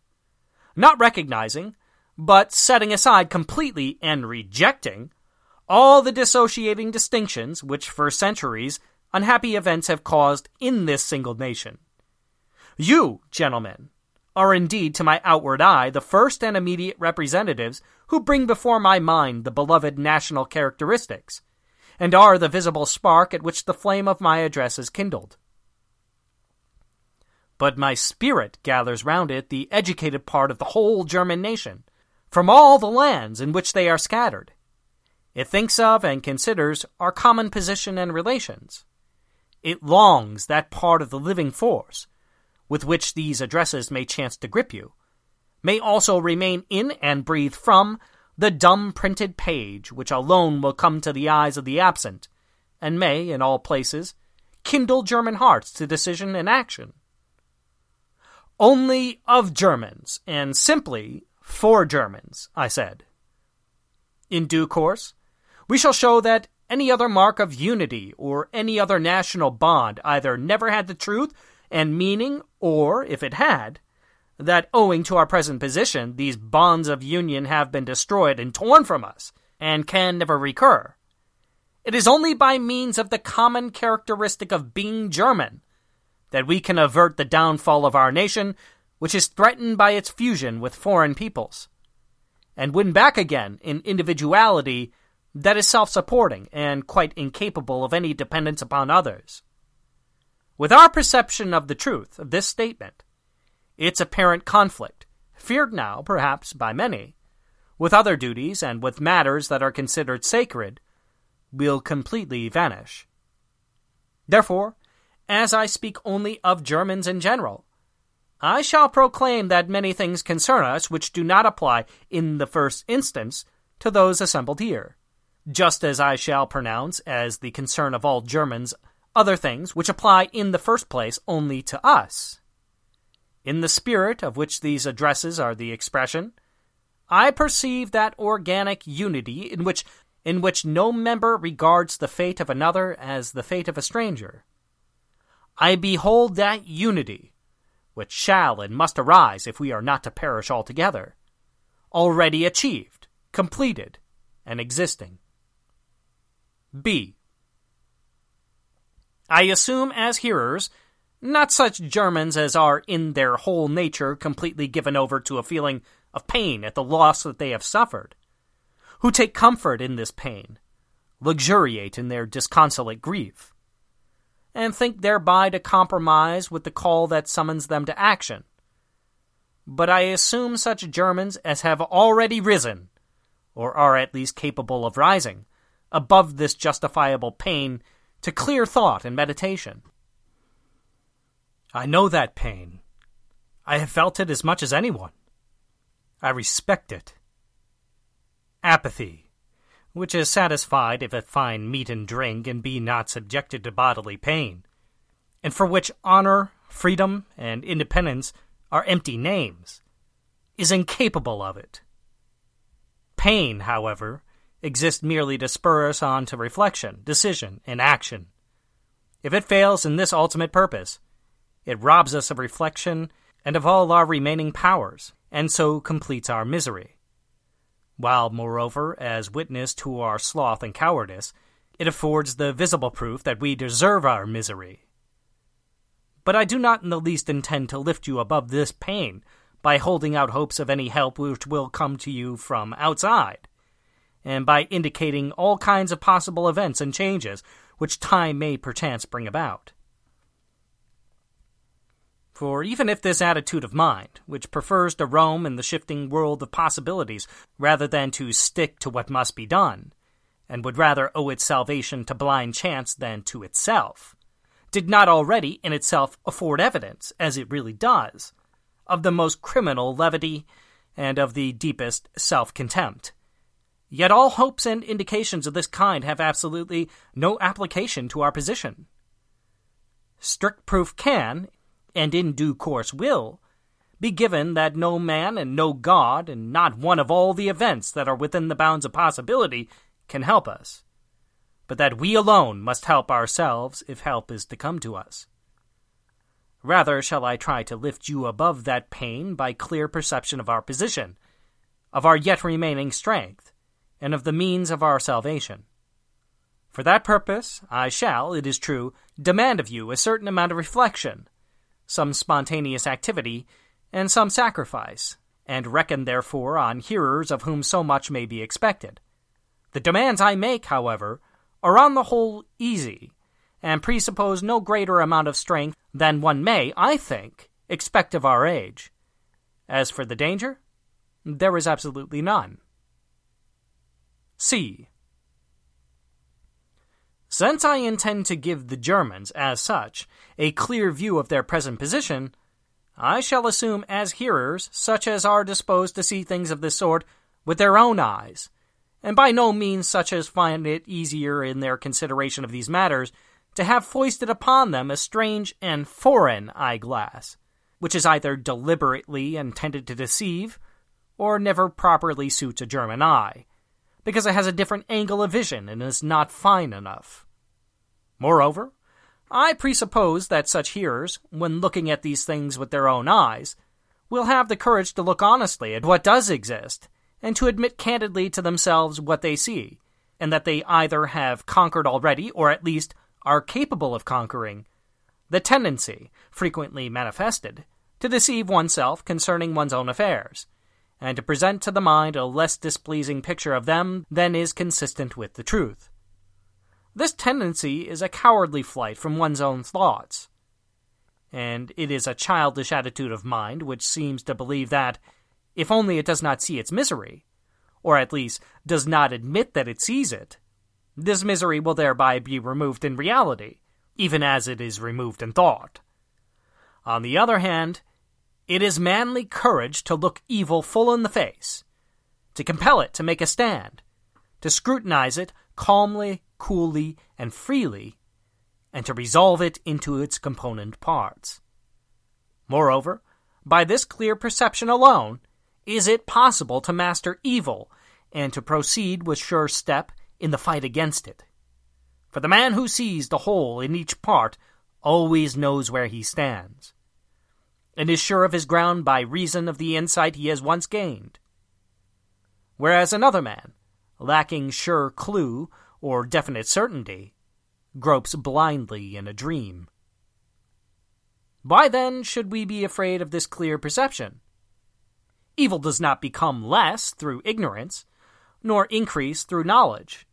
not recognizing, but setting aside completely and rejecting all the dissociating distinctions which for centuries unhappy events have caused in this single nation. You, gentlemen, are indeed to my outward eye the first and immediate representatives who bring before my mind the beloved national characteristics, and are the visible spark at which the flame of my address is kindled but my spirit gathers round it the educated part of the whole German nation, from all the lands in which they are scattered. It thinks of and considers our common position and relations. It longs that part of the living force, with which these addresses may chance to grip you, may also remain in and breathe from the dumb printed page which alone will come to the eyes of the absent, and may, in all places, kindle German hearts to decision and action only of Germans, and simply for Germans, I said. In due course, we shall show that any other mark of unity or any other national bond either never had the truth and meaning, or, if it had, that owing to our present position, these bonds of union have been destroyed and torn from us, and can never recur. It is only by means of the common characteristic of being German that we can avert the downfall of our nation, which is threatened by its fusion with foreign peoples, and win back again an individuality that is self supporting and quite incapable of any dependence upon others. With our perception of the truth of this statement, its apparent conflict, feared now, perhaps, by many, with other duties and with matters that are considered sacred, will completely vanish. Therefore, as I speak only of Germans in general. I shall proclaim that many things concern us which do not apply in the first instance to those assembled here, just as I shall pronounce as the concern of all Germans other things which apply in the first place only to us. In the spirit of which these addresses are the expression, I perceive that organic unity in which in which no member regards the fate of another as the fate of a stranger I behold that unity, which shall and must arise if we are not to perish altogether, already achieved, completed, and existing. B. I assume as hearers, not such Germans as are in their whole nature completely given over to a feeling of pain at the loss that they have suffered, who take comfort in this pain, luxuriate in their disconsolate grief, and think thereby to compromise with the call that summons them to action. But I assume such Germans as have already risen, or are at least capable of rising, above this justifiable pain to clear thought and meditation. I know that pain. I have felt it as much as anyone. I respect it. Apathy, which is satisfied if it find meat and drink and be not subjected to bodily pain, and for which honor, freedom, and independence are empty names, is incapable of it. Pain, however, exists merely to spur us on to reflection, decision, and action. If it fails in this ultimate purpose, it robs us of reflection and of all our remaining powers, and so completes our misery. While, moreover, as witness to our sloth and cowardice, it affords the visible proof that we deserve our misery. But I do not in the least intend to lift you above this pain by holding out hopes of any help which will come to you from outside, and by indicating all kinds of possible events and changes which time may perchance bring about. For even if this attitude of mind, which prefers to roam in the shifting world of possibilities rather than to stick to what must be done, and would rather owe its salvation to blind chance than to itself, did not already in itself afford evidence, as it really does, of the most criminal levity and of the deepest self contempt. Yet all hopes and indications of this kind have absolutely no application to our position. Strict proof can, and in due course will, be given that no man and no God, and not one of all the events that are within the bounds of possibility, can help us, but that we alone must help ourselves if help is to come to us. Rather shall I try to lift you above that pain by clear perception of our position, of our yet remaining strength, and of the means of our salvation. For that purpose, I shall, it is true, demand of you a certain amount of reflection, some spontaneous activity, and some sacrifice, and reckon therefore on hearers of whom so much may be expected. The demands I make, however, are on the whole easy, and presuppose no greater amount of strength than one may, I think, expect of our age. As for the danger, there is absolutely none. C. Since I intend to give the Germans, as such, a clear view of their present position, I shall assume as hearers such as are disposed to see things of this sort with their own eyes, and by no means such as find it easier in their consideration of these matters to have foisted upon them a strange and foreign eyeglass, which is either deliberately intended to deceive, or never properly suits a German eye, because it has a different angle of vision and is not fine enough. Moreover, I presuppose that such hearers, when looking at these things with their own eyes, will have the courage to look honestly at what does exist, and to admit candidly to themselves what they see, and that they either have conquered already, or at least are capable of conquering, the tendency, frequently manifested, to deceive oneself concerning one's own affairs, and to present to the mind a less displeasing picture of them than is consistent with the truth. This tendency is a cowardly flight from one's own thoughts. And it is a childish attitude of mind which seems to believe that, if only it does not see its misery, or at least does not admit that it sees it, this misery will thereby be removed in reality, even as it is removed in thought. On the other hand, it is manly courage to look evil full in the face, to compel it to make a stand, to scrutinize it calmly coolly, and freely, and to resolve it into its component parts. Moreover, by this clear perception alone, is it possible to master evil and to proceed with sure step in the fight against it. For the man who sees the whole in each part always knows where he stands, and is sure of his ground by reason of the insight he has once gained. Whereas another man, lacking sure clue or definite certainty, gropes blindly in a dream. Why then should we be afraid of this clear perception? Evil does not become less through ignorance, nor increase through knowledge.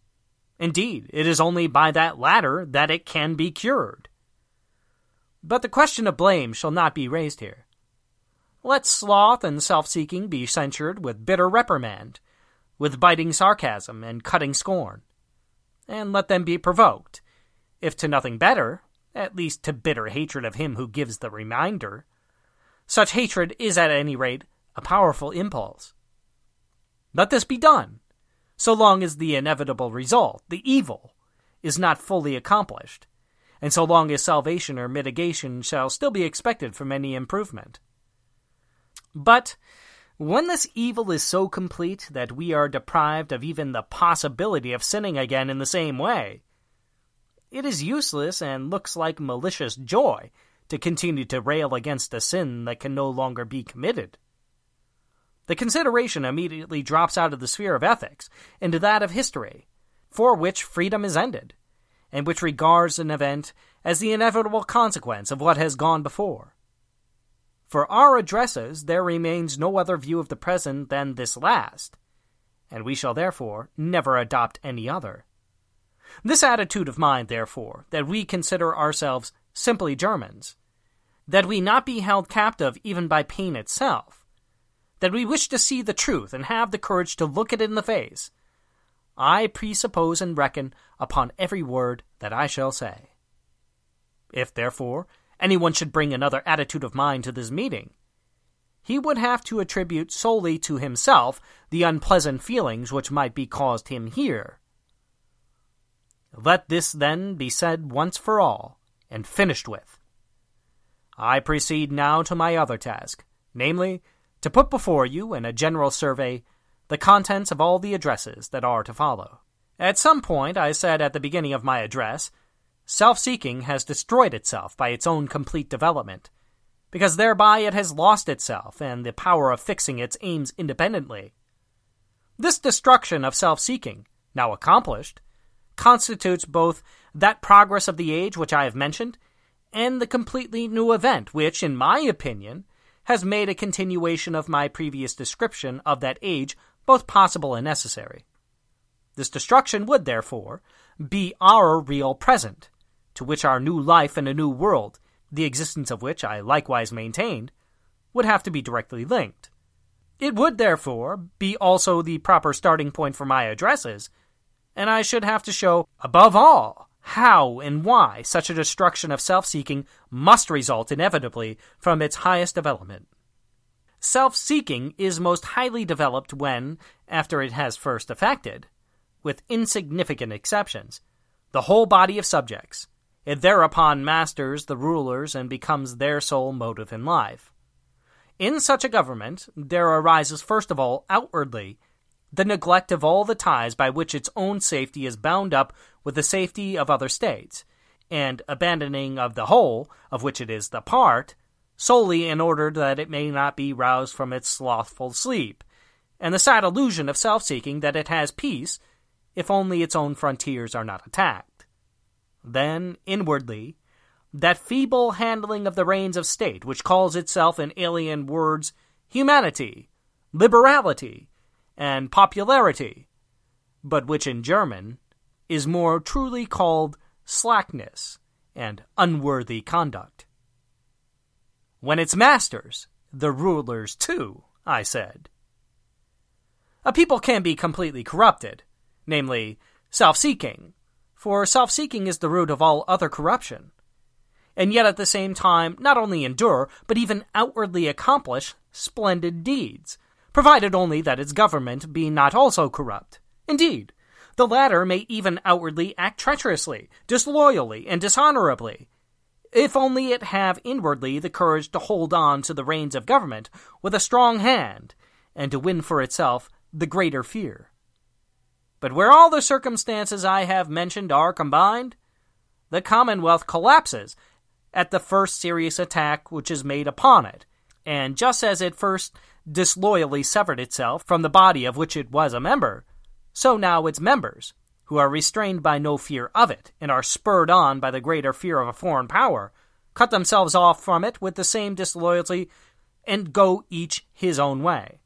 Indeed, it is only by that latter that it can be cured. But the question of blame shall not be raised here. Let sloth and self seeking be censured with bitter reprimand, with biting sarcasm and cutting scorn. And let them be provoked, if to nothing better, at least to bitter hatred of him who gives the reminder. Such hatred is at any rate a powerful impulse. Let this be done, so long as the inevitable result, the evil, is not fully accomplished, and so long as salvation or mitigation shall still be expected from any improvement. But when this evil is so complete that we are deprived of even the possibility of sinning again in the same way, it is useless and looks like malicious joy to continue to rail against a sin that can no longer be committed. The consideration immediately drops out of the sphere of ethics into that of history, for which freedom is ended, and which regards an event as the inevitable consequence of what has gone before. For our addresses, there remains no other view of the present than this last, and we shall therefore never adopt any other. This attitude of mind, therefore, that we consider ourselves simply Germans, that we not be held captive even by pain itself, that we wish to see the truth and have the courage to look it in the face, I presuppose and reckon upon every word that I shall say. If, therefore, anyone should bring another attitude of mind to this meeting, he would have to attribute solely to himself the unpleasant feelings which might be caused him here. Let this then be said once for all, and finished with. I proceed now to my other task, namely, to put before you, in a general survey, the contents of all the addresses that are to follow. At some point, I said at the beginning of my address, self seeking has destroyed itself by its own complete development, because thereby it has lost itself and the power of fixing its aims independently. This destruction of self seeking, now accomplished, constitutes both that progress of the age which I have mentioned and the completely new event which, in my opinion, has made a continuation of my previous description of that age both possible and necessary. This destruction would, therefore, be our real present, to which our new life in a new world, the existence of which I likewise maintained, would have to be directly linked. It would, therefore, be also the proper starting point for my addresses, and I should have to show, above all, how and why such a destruction of self seeking must result inevitably from its highest development. Self seeking is most highly developed when, after it has first affected, with insignificant exceptions, the whole body of subjects, it thereupon masters the rulers and becomes their sole motive in life. In such a government, there arises first of all outwardly the neglect of all the ties by which its own safety is bound up with the safety of other states, and abandoning of the whole, of which it is the part, solely in order that it may not be roused from its slothful sleep, and the sad illusion of self seeking that it has peace if only its own frontiers are not attacked. Then, inwardly, that feeble handling of the reins of state which calls itself in alien words humanity, liberality, and popularity, but which in German is more truly called slackness and unworthy conduct. When its masters, the rulers too, I said. A people can be completely corrupted, namely, self seeking, for self seeking is the root of all other corruption, and yet at the same time not only endure, but even outwardly accomplish splendid deeds, provided only that its government be not also corrupt. Indeed, the latter may even outwardly act treacherously, disloyally, and dishonorably, if only it have inwardly the courage to hold on to the reins of government with a strong hand, and to win for itself the greater fear. But where all the circumstances I have mentioned are combined, the Commonwealth collapses at the first serious attack which is made upon it, and just as it first disloyally severed itself from the body of which it was a member, so now its members, who are restrained by no fear of it and are spurred on by the greater fear of a foreign power, cut themselves off from it with the same disloyalty and go each his own way.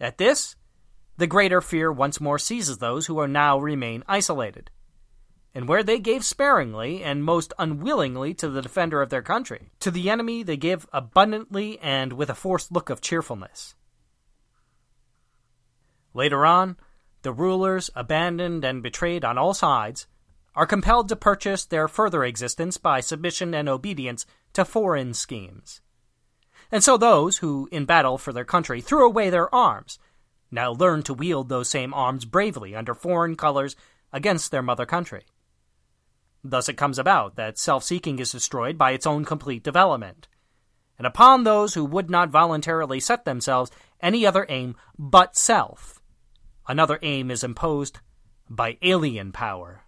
At this, the greater fear once more seizes those who are now remain isolated, and where they gave sparingly and most unwillingly to the defender of their country, to the enemy they give abundantly and with a forced look of cheerfulness. Later on, the rulers, abandoned and betrayed on all sides, are compelled to purchase their further existence by submission and obedience to foreign schemes. And so those who, in battle for their country, threw away their arms, now learn to wield those same arms bravely under foreign colors against their mother country. Thus it comes about that self seeking is destroyed by its own complete development. And upon those who would not voluntarily set themselves any other aim but self, another aim is imposed by alien power.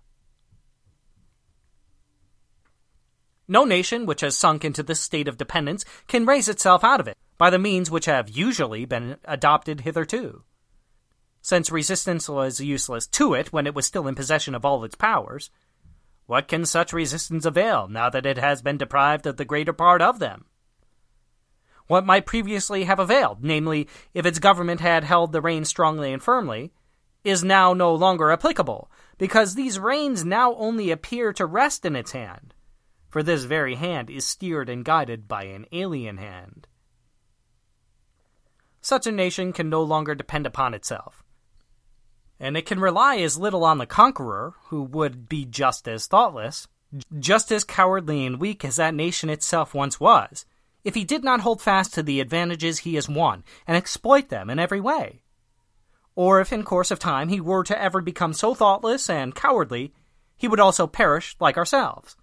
No nation which has sunk into this state of dependence can raise itself out of it by the means which have usually been adopted hitherto. Since resistance was useless to it when it was still in possession of all its powers, what can such resistance avail now that it has been deprived of the greater part of them? What might previously have availed, namely, if its government had held the reins strongly and firmly, is now no longer applicable, because these reins now only appear to rest in its hand for this very hand is steered and guided by an alien hand. Such a nation can no longer depend upon itself, and it can rely as little on the conqueror, who would be just as thoughtless, just as cowardly and weak as that nation itself once was, if he did not hold fast to the advantages he has won and exploit them in every way. Or if in course of time he were to ever become so thoughtless and cowardly, he would also perish like ourselves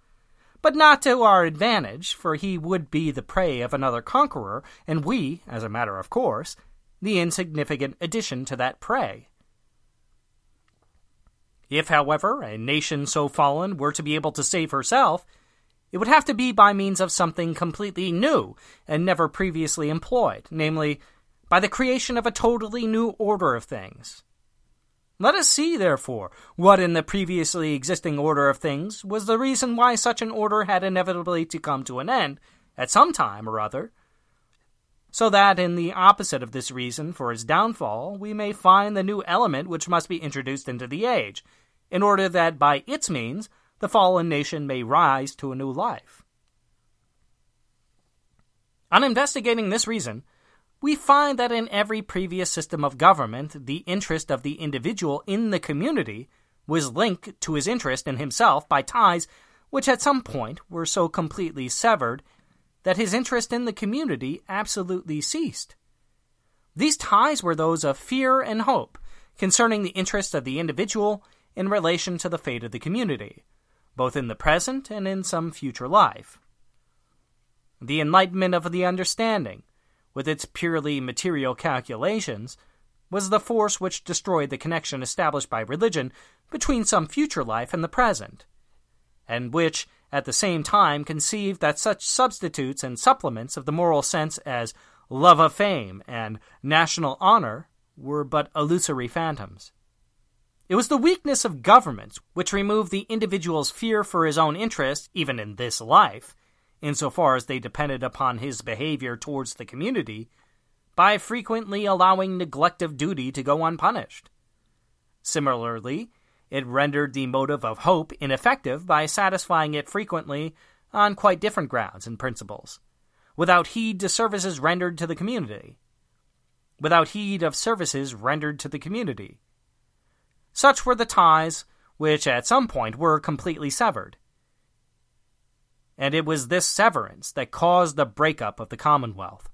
but not to our advantage, for he would be the prey of another conqueror, and we, as a matter of course, the insignificant addition to that prey. If, however, a nation so fallen were to be able to save herself, it would have to be by means of something completely new and never previously employed, namely, by the creation of a totally new order of things. Let us see, therefore, what in the previously existing order of things was the reason why such an order had inevitably to come to an end, at some time or other, so that in the opposite of this reason for its downfall we may find the new element which must be introduced into the age, in order that by its means the fallen nation may rise to a new life. On investigating this reason, we find that in every previous system of government, the interest of the individual in the community was linked to his interest in himself by ties which at some point were so completely severed that his interest in the community absolutely ceased. These ties were those of fear and hope concerning the interests of the individual in relation to the fate of the community, both in the present and in some future life. The enlightenment of the understanding, with its purely material calculations, was the force which destroyed the connection established by religion between some future life and the present, and which, at the same time, conceived that such substitutes and supplements of the moral sense as love of fame and national honor were but illusory phantoms. It was the weakness of governments which removed the individual's fear for his own interest, even in this life, insofar as they depended upon his behavior towards the community, by frequently allowing neglect of duty to go unpunished. Similarly, it rendered the motive of hope ineffective by satisfying it frequently on quite different grounds and principles, without heed to services rendered to the community. Without heed of services rendered to the community. Such were the ties which at some point were completely severed and it was this severance that caused the breakup of the Commonwealth.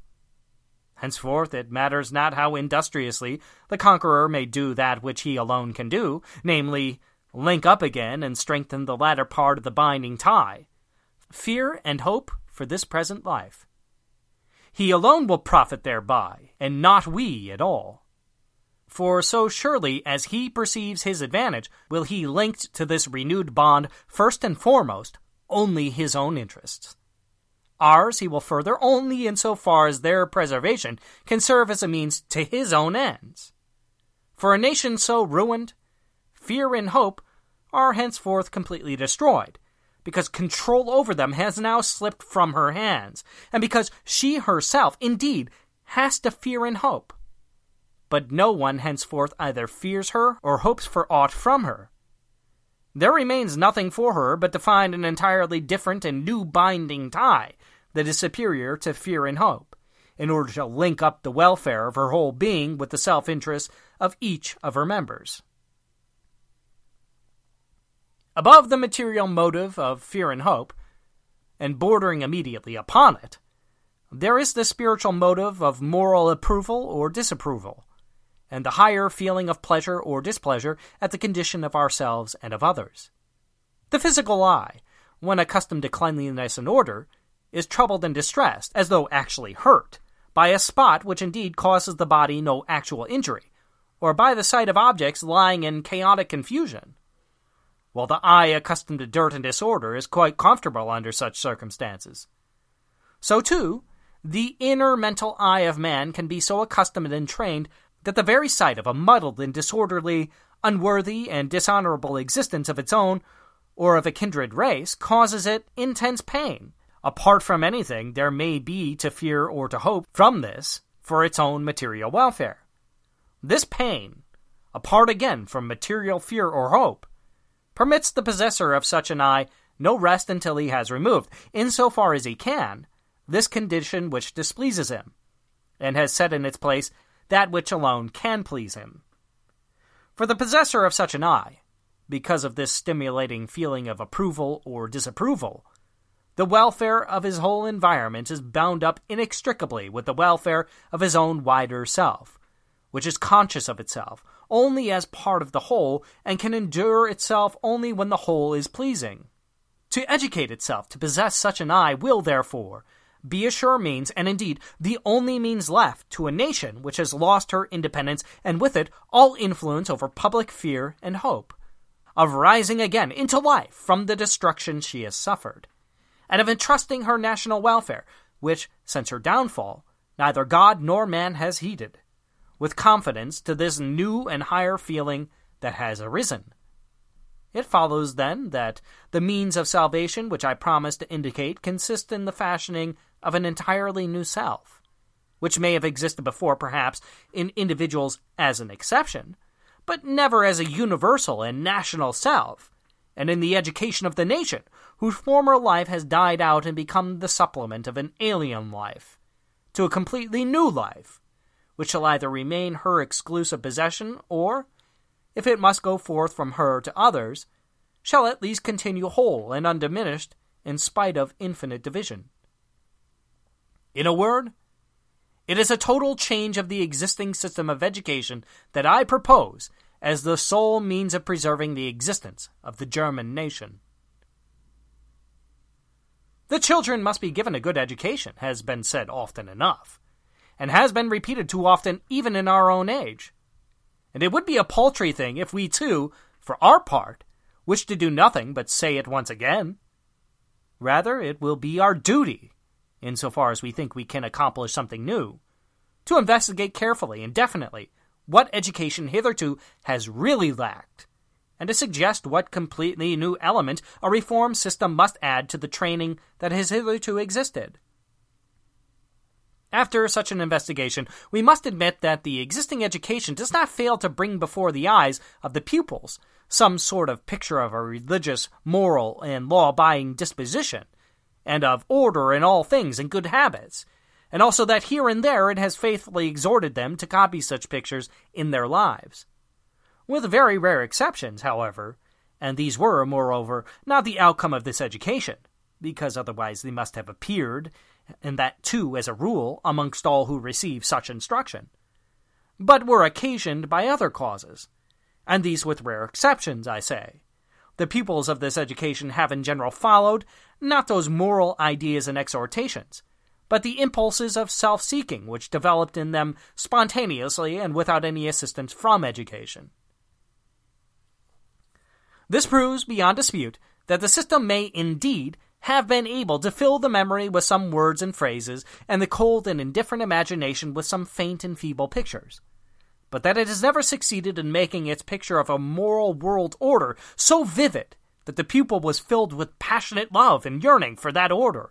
Henceforth, it matters not how industriously the conqueror may do that which he alone can do, namely, link up again and strengthen the latter part of the binding tie fear and hope for this present life. He alone will profit thereby, and not we at all. For so surely as he perceives his advantage, will he linked to this renewed bond first and foremost only his own interests. Ours he will further only in so far as their preservation can serve as a means to his own ends. For a nation so ruined, fear and hope are henceforth completely destroyed, because control over them has now slipped from her hands, and because she herself, indeed, has to fear and hope. But no one henceforth either fears her or hopes for aught from her. There remains nothing for her but to find an entirely different and new binding tie that is superior to fear and hope, in order to link up the welfare of her whole being with the self interest of each of her members. Above the material motive of fear and hope, and bordering immediately upon it, there is the spiritual motive of moral approval or disapproval, and the higher feeling of pleasure or displeasure at the condition of ourselves and of others. The physical eye, when accustomed to cleanliness and order, is troubled and distressed, as though actually hurt, by a spot which indeed causes the body no actual injury, or by the sight of objects lying in chaotic confusion while the eye accustomed to dirt and disorder is quite comfortable under such circumstances. So, too, the inner mental eye of man can be so accustomed and trained that the very sight of a muddled and disorderly, unworthy and dishonorable existence of its own or of a kindred race causes it intense pain, apart from anything there may be to fear or to hope from this for its own material welfare. This pain, apart again from material fear or hope, permits the possessor of such an eye no rest until he has removed, in so far as he can, this condition which displeases him, and has set in its place that which alone can please him. For the possessor of such an eye, because of this stimulating feeling of approval or disapproval, the welfare of his whole environment is bound up inextricably with the welfare of his own wider self, which is conscious of itself, only as part of the whole and can endure itself only when the whole is pleasing. To educate itself to possess such an eye will, therefore, be a sure means, and indeed the only means left to a nation which has lost her independence and with it all influence over public fear and hope, of rising again into life from the destruction she has suffered, and of entrusting her national welfare, which, since her downfall, neither God nor man has heeded, with confidence to this new and higher feeling that has arisen. It follows, then, that the means of salvation which I promise to indicate consist in the fashioning of an entirely new self, which may have existed before, perhaps, in individuals as an exception, but never as a universal and national self, and in the education of the nation, whose former life has died out and become the supplement of an alien life, to a completely new life, which shall either remain her exclusive possession, or, if it must go forth from her to others, shall at least continue whole and undiminished in spite of infinite division. In a word, it is a total change of the existing system of education that I propose as the sole means of preserving the existence of the German nation. The children must be given a good education, has been said often enough and has been repeated too often even in our own age. And it would be a paltry thing if we too, for our part, wished to do nothing but say it once again. Rather, it will be our duty, in so far as we think we can accomplish something new, to investigate carefully and definitely what education hitherto has really lacked, and to suggest what completely new element a reform system must add to the training that has hitherto existed. After such an investigation, we must admit that the existing education does not fail to bring before the eyes of the pupils some sort of picture of a religious, moral, and law abiding disposition, and of order in all things and good habits, and also that here and there it has faithfully exhorted them to copy such pictures in their lives. With very rare exceptions, however, and these were, moreover, not the outcome of this education, because otherwise they must have appeared and that too as a rule amongst all who receive such instruction, but were occasioned by other causes, and these with rare exceptions, I say. The pupils of this education have in general followed, not those moral ideas and exhortations, but the impulses of self seeking which developed in them spontaneously and without any assistance from education. This proves beyond dispute that the system may indeed have been able to fill the memory with some words and phrases, and the cold and indifferent imagination with some faint and feeble pictures. but that it has never succeeded in making its picture of a moral world order so vivid that the pupil was filled with passionate love and yearning for that order,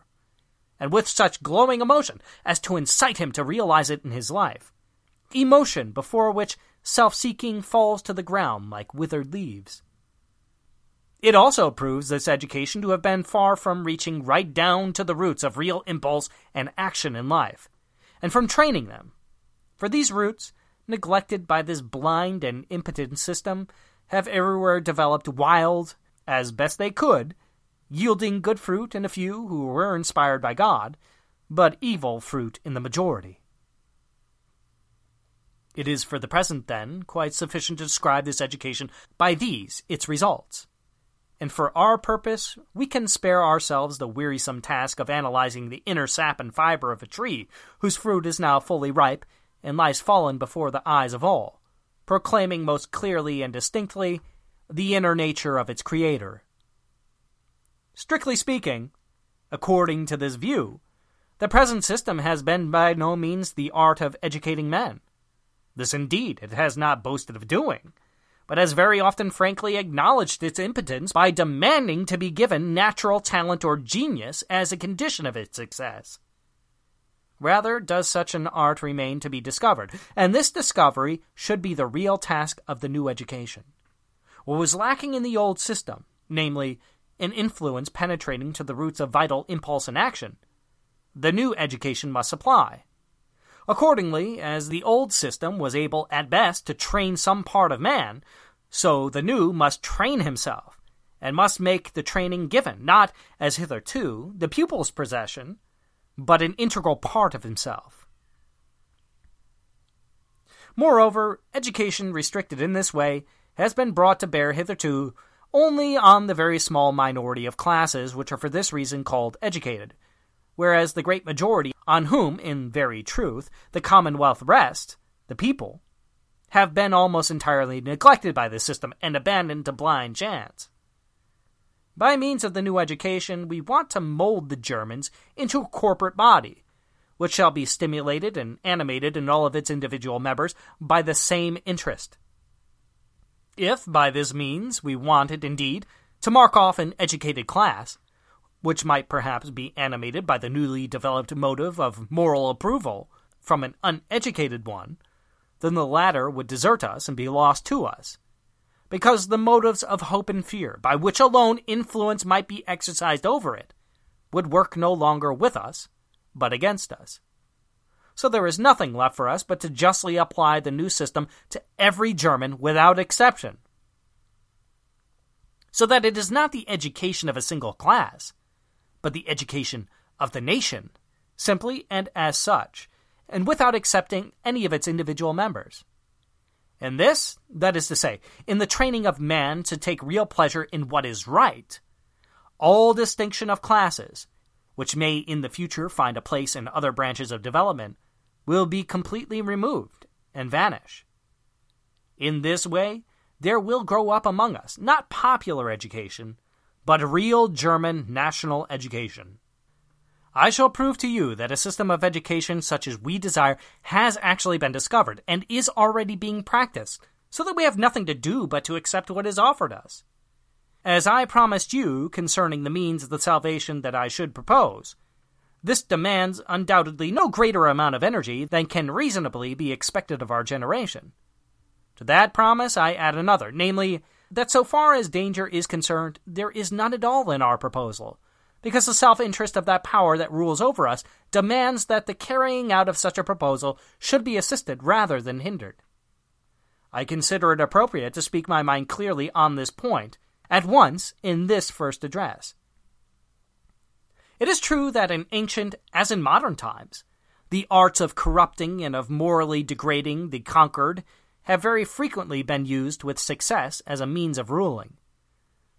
and with such glowing emotion as to incite him to realize it in his life. Emotion before which self seeking falls to the ground like withered leaves. It also proves this education to have been far from reaching right down to the roots of real impulse and action in life, and from training them. For these roots, neglected by this blind and impotent system, have everywhere developed wild, as best they could, yielding good fruit in a few who were inspired by God, but evil fruit in the majority. It is for the present, then, quite sufficient to describe this education by these its results. And for our purpose, we can spare ourselves the wearisome task of analyzing the inner sap and fiber of a tree whose fruit is now fully ripe and lies fallen before the eyes of all, proclaiming most clearly and distinctly the inner nature of its creator. Strictly speaking, according to this view, the present system has been by no means the art of educating men. This indeed it has not boasted of doing, but has very often frankly acknowledged its impotence by demanding to be given natural talent or genius as a condition of its success. Rather does such an art remain to be discovered, and this discovery should be the real task of the new education. What was lacking in the old system, namely, an influence penetrating to the roots of vital impulse and action, the new education must supply. Accordingly, as the old system was able at best to train some part of man, so the new must train himself, and must make the training given, not, as hitherto, the pupil's possession, but an integral part of himself. Moreover, education restricted in this way has been brought to bear hitherto only on the very small minority of classes which are for this reason called educated, whereas the great majority, on whom, in very truth, the commonwealth rests, the people, have been almost entirely neglected by this system and abandoned to blind chance. By means of the new education, we want to mold the Germans into a corporate body, which shall be stimulated and animated in all of its individual members by the same interest. If, by this means, we wanted, indeed, to mark off an educated class, which might perhaps be animated by the newly developed motive of moral approval from an uneducated one, then the latter would desert us and be lost to us. Because the motives of hope and fear, by which alone influence might be exercised over it, would work no longer with us, but against us. So there is nothing left for us but to justly apply the new system to every German without exception. So that it is not the education of a single class, but the education of the nation, simply and as such, and without accepting any of its individual members. And this, that is to say, in the training of man to take real pleasure in what is right, all distinction of classes, which may in the future find a place in other branches of development, will be completely removed and vanish. In this way, there will grow up among us not popular education, but real German national education. I shall prove to you that a system of education such as we desire has actually been discovered and is already being practiced, so that we have nothing to do but to accept what is offered us. As I promised you concerning the means of the salvation that I should propose, this demands undoubtedly no greater amount of energy than can reasonably be expected of our generation. To that promise I add another, namely, that so far as danger is concerned, there is none at all in our proposal, because the self interest of that power that rules over us demands that the carrying out of such a proposal should be assisted rather than hindered. I consider it appropriate to speak my mind clearly on this point, at once in this first address. It is true that in ancient as in modern times, the arts of corrupting and of morally degrading the conquered have very frequently been used with success as a means of ruling.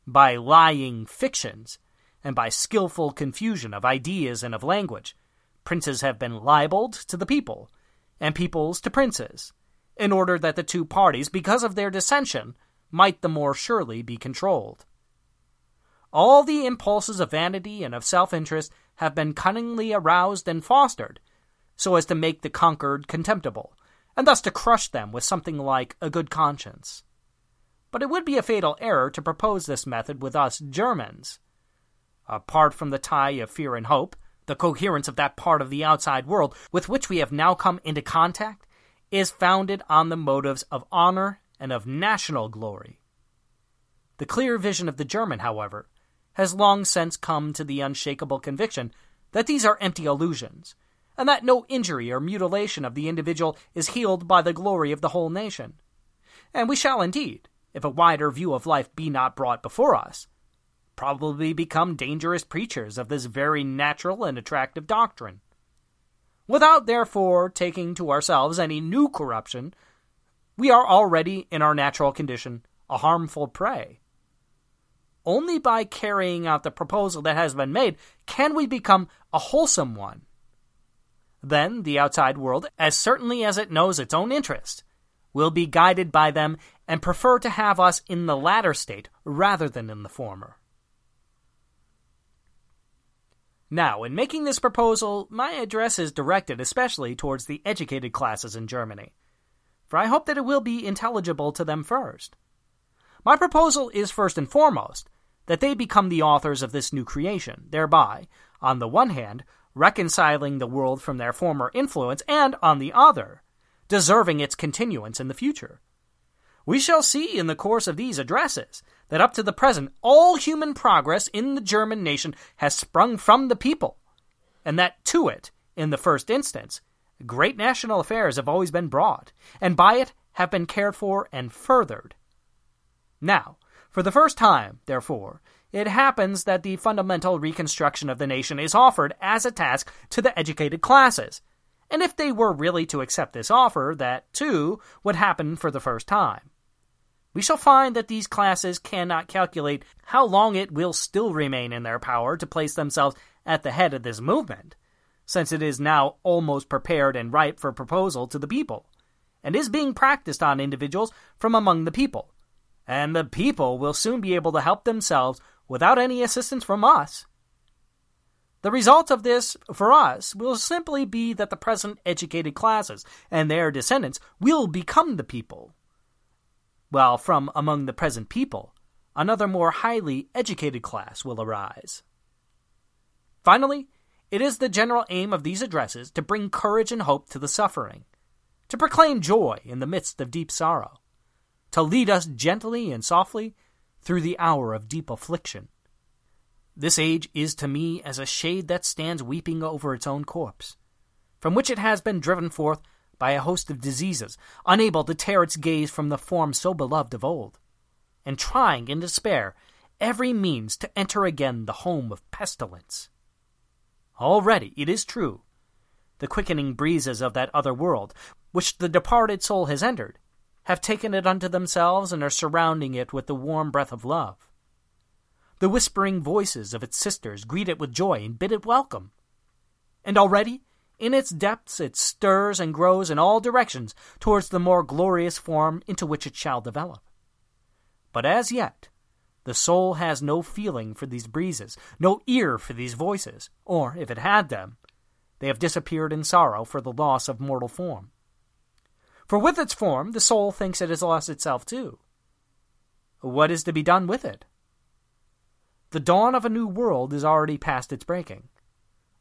By lying fictions, and by skilful confusion of ideas and of language, princes have been libeled to the people, and peoples to princes, in order that the two parties, because of their dissension, might the more surely be controlled. All the impulses of vanity and of self interest have been cunningly aroused and fostered, so as to make the conquered contemptible, and thus to crush them with something like a good conscience. But it would be a fatal error to propose this method with us Germans. Apart from the tie of fear and hope, the coherence of that part of the outside world with which we have now come into contact is founded on the motives of honor and of national glory. The clear vision of the German, however, has long since come to the unshakable conviction that these are empty illusions, and that no injury or mutilation of the individual is healed by the glory of the whole nation. And we shall indeed, if a wider view of life be not brought before us, probably become dangerous preachers of this very natural and attractive doctrine. Without, therefore, taking to ourselves any new corruption, we are already, in our natural condition, a harmful prey. Only by carrying out the proposal that has been made can we become a wholesome one. Then the outside world, as certainly as it knows its own interest, will be guided by them and prefer to have us in the latter state rather than in the former. Now, in making this proposal, my address is directed especially towards the educated classes in Germany, for I hope that it will be intelligible to them first. My proposal is first and foremost that they become the authors of this new creation, thereby, on the one hand, reconciling the world from their former influence, and, on the other, deserving its continuance in the future. We shall see in the course of these addresses that up to the present all human progress in the German nation has sprung from the people, and that to it, in the first instance, great national affairs have always been brought, and by it have been cared for and furthered. Now, for the first time, therefore, it happens that the fundamental reconstruction of the nation is offered as a task to the educated classes. And if they were really to accept this offer, that, too, would happen for the first time. We shall find that these classes cannot calculate how long it will still remain in their power to place themselves at the head of this movement, since it is now almost prepared and ripe for proposal to the people, and is being practiced on individuals from among the people and the people will soon be able to help themselves without any assistance from us. The result of this, for us, will simply be that the present educated classes and their descendants will become the people, while from among the present people, another more highly educated class will arise. Finally, it is the general aim of these addresses to bring courage and hope to the suffering, to proclaim joy in the midst of deep sorrow, to lead us gently and softly through the hour of deep affliction. This age is to me as a shade that stands weeping over its own corpse, from which it has been driven forth by a host of diseases, unable to tear its gaze from the form so beloved of old, and trying in despair every means to enter again the home of pestilence. Already, it is true, the quickening breezes of that other world, which the departed soul has entered, have taken it unto themselves and are surrounding it with the warm breath of love. The whispering voices of its sisters greet it with joy and bid it welcome. And already, in its depths, it stirs and grows in all directions towards the more glorious form into which it shall develop. But as yet, the soul has no feeling for these breezes, no ear for these voices, or, if it had them, they have disappeared in sorrow for the loss of mortal form. For with its form, the soul thinks it has lost itself too. What is to be done with it? The dawn of a new world is already past its breaking.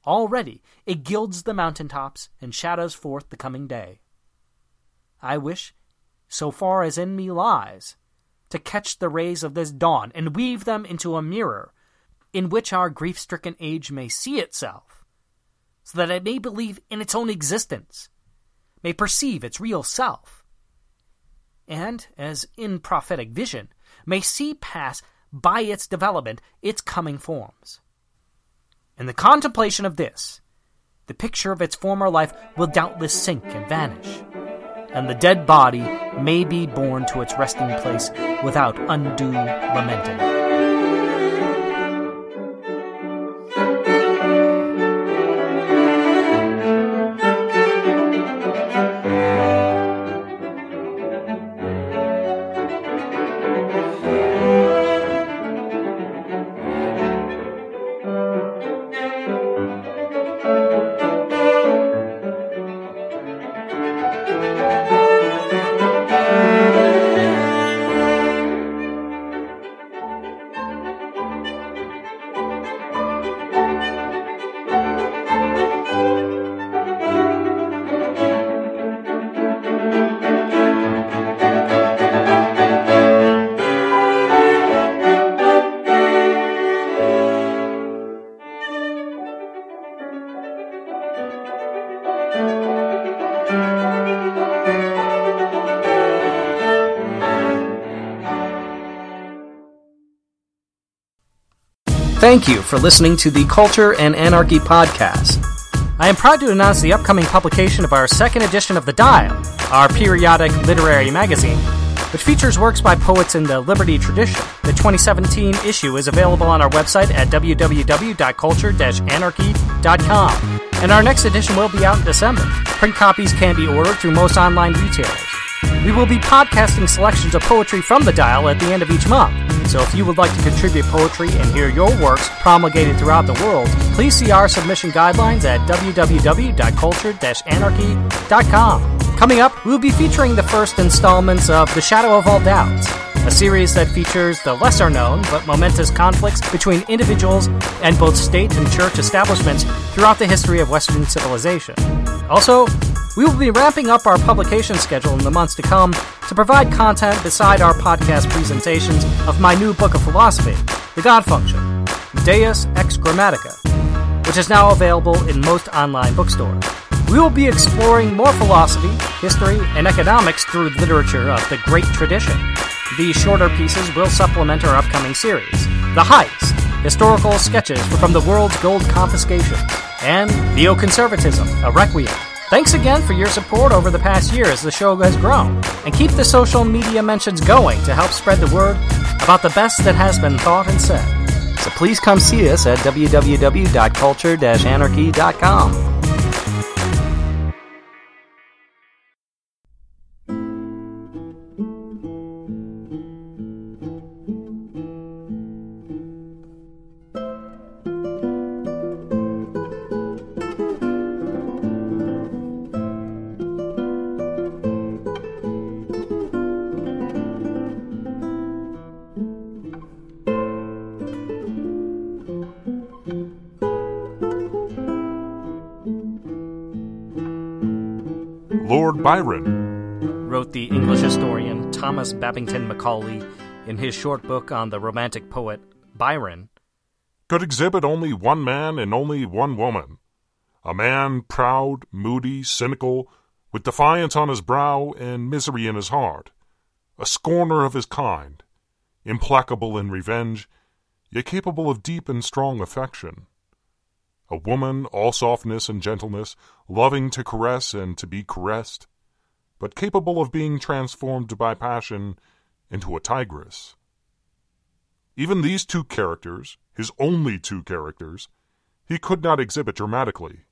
Already it gilds the mountain tops and shadows forth the coming day. I wish, so far as in me lies, to catch the rays of this dawn and weave them into a mirror in which our grief stricken age may see itself, so that it may believe in its own existence may perceive its real self, and, as in prophetic vision, may see pass by its development its coming forms. In the contemplation of this, the picture of its former life will doubtless sink and vanish, and the dead body may be borne to its resting place without undue lamenting. Thank you for listening to the Culture and Anarchy podcast. I am proud to announce the upcoming publication of our second edition of The Dial, our periodic literary magazine, which features works by poets in the Liberty tradition. The 2017 issue is available on our website at www.culture-anarchy.com, and our next edition will be out in December. Print copies can be ordered through most online retailers. We will be podcasting selections of poetry from the dial at the end of each month. So if you would like to contribute poetry and hear your works promulgated throughout the world, please see our submission guidelines at www.culture-anarchy.com. Coming up, we'll be featuring the first installments of The Shadow of All Doubts, a series that features the lesser known but momentous conflicts between individuals and both state and church establishments throughout the history of Western civilization. Also, we will be ramping up our publication schedule in the months to come to provide content beside our podcast presentations of my new book of philosophy, The God Function, Deus Ex Grammatica, which is now available in most online bookstores. We will be exploring more philosophy, history, and economics through literature of the Great Tradition. These shorter pieces will supplement our upcoming series, The Heist, historical sketches from the world's gold confiscation, and Neoconservatism, a Requiem. Thanks again for your support over the past year as the show has grown, and keep the social media mentions going to help spread the word about the best that has been thought and said. So please come see us at www.culture-anarchy.com. Lord Byron, wrote the English historian Thomas Babington Macaulay in his short book on the Romantic poet Byron, could exhibit only one man and only one woman. A man proud, moody, cynical, with defiance on his brow and misery in his heart. A scorner of his kind, implacable in revenge, yet capable of deep and strong affection. A woman all softness and gentleness, loving to caress and to be caressed, but capable of being transformed by passion into a tigress. Even these two characters, his only two characters, he could not exhibit dramatically.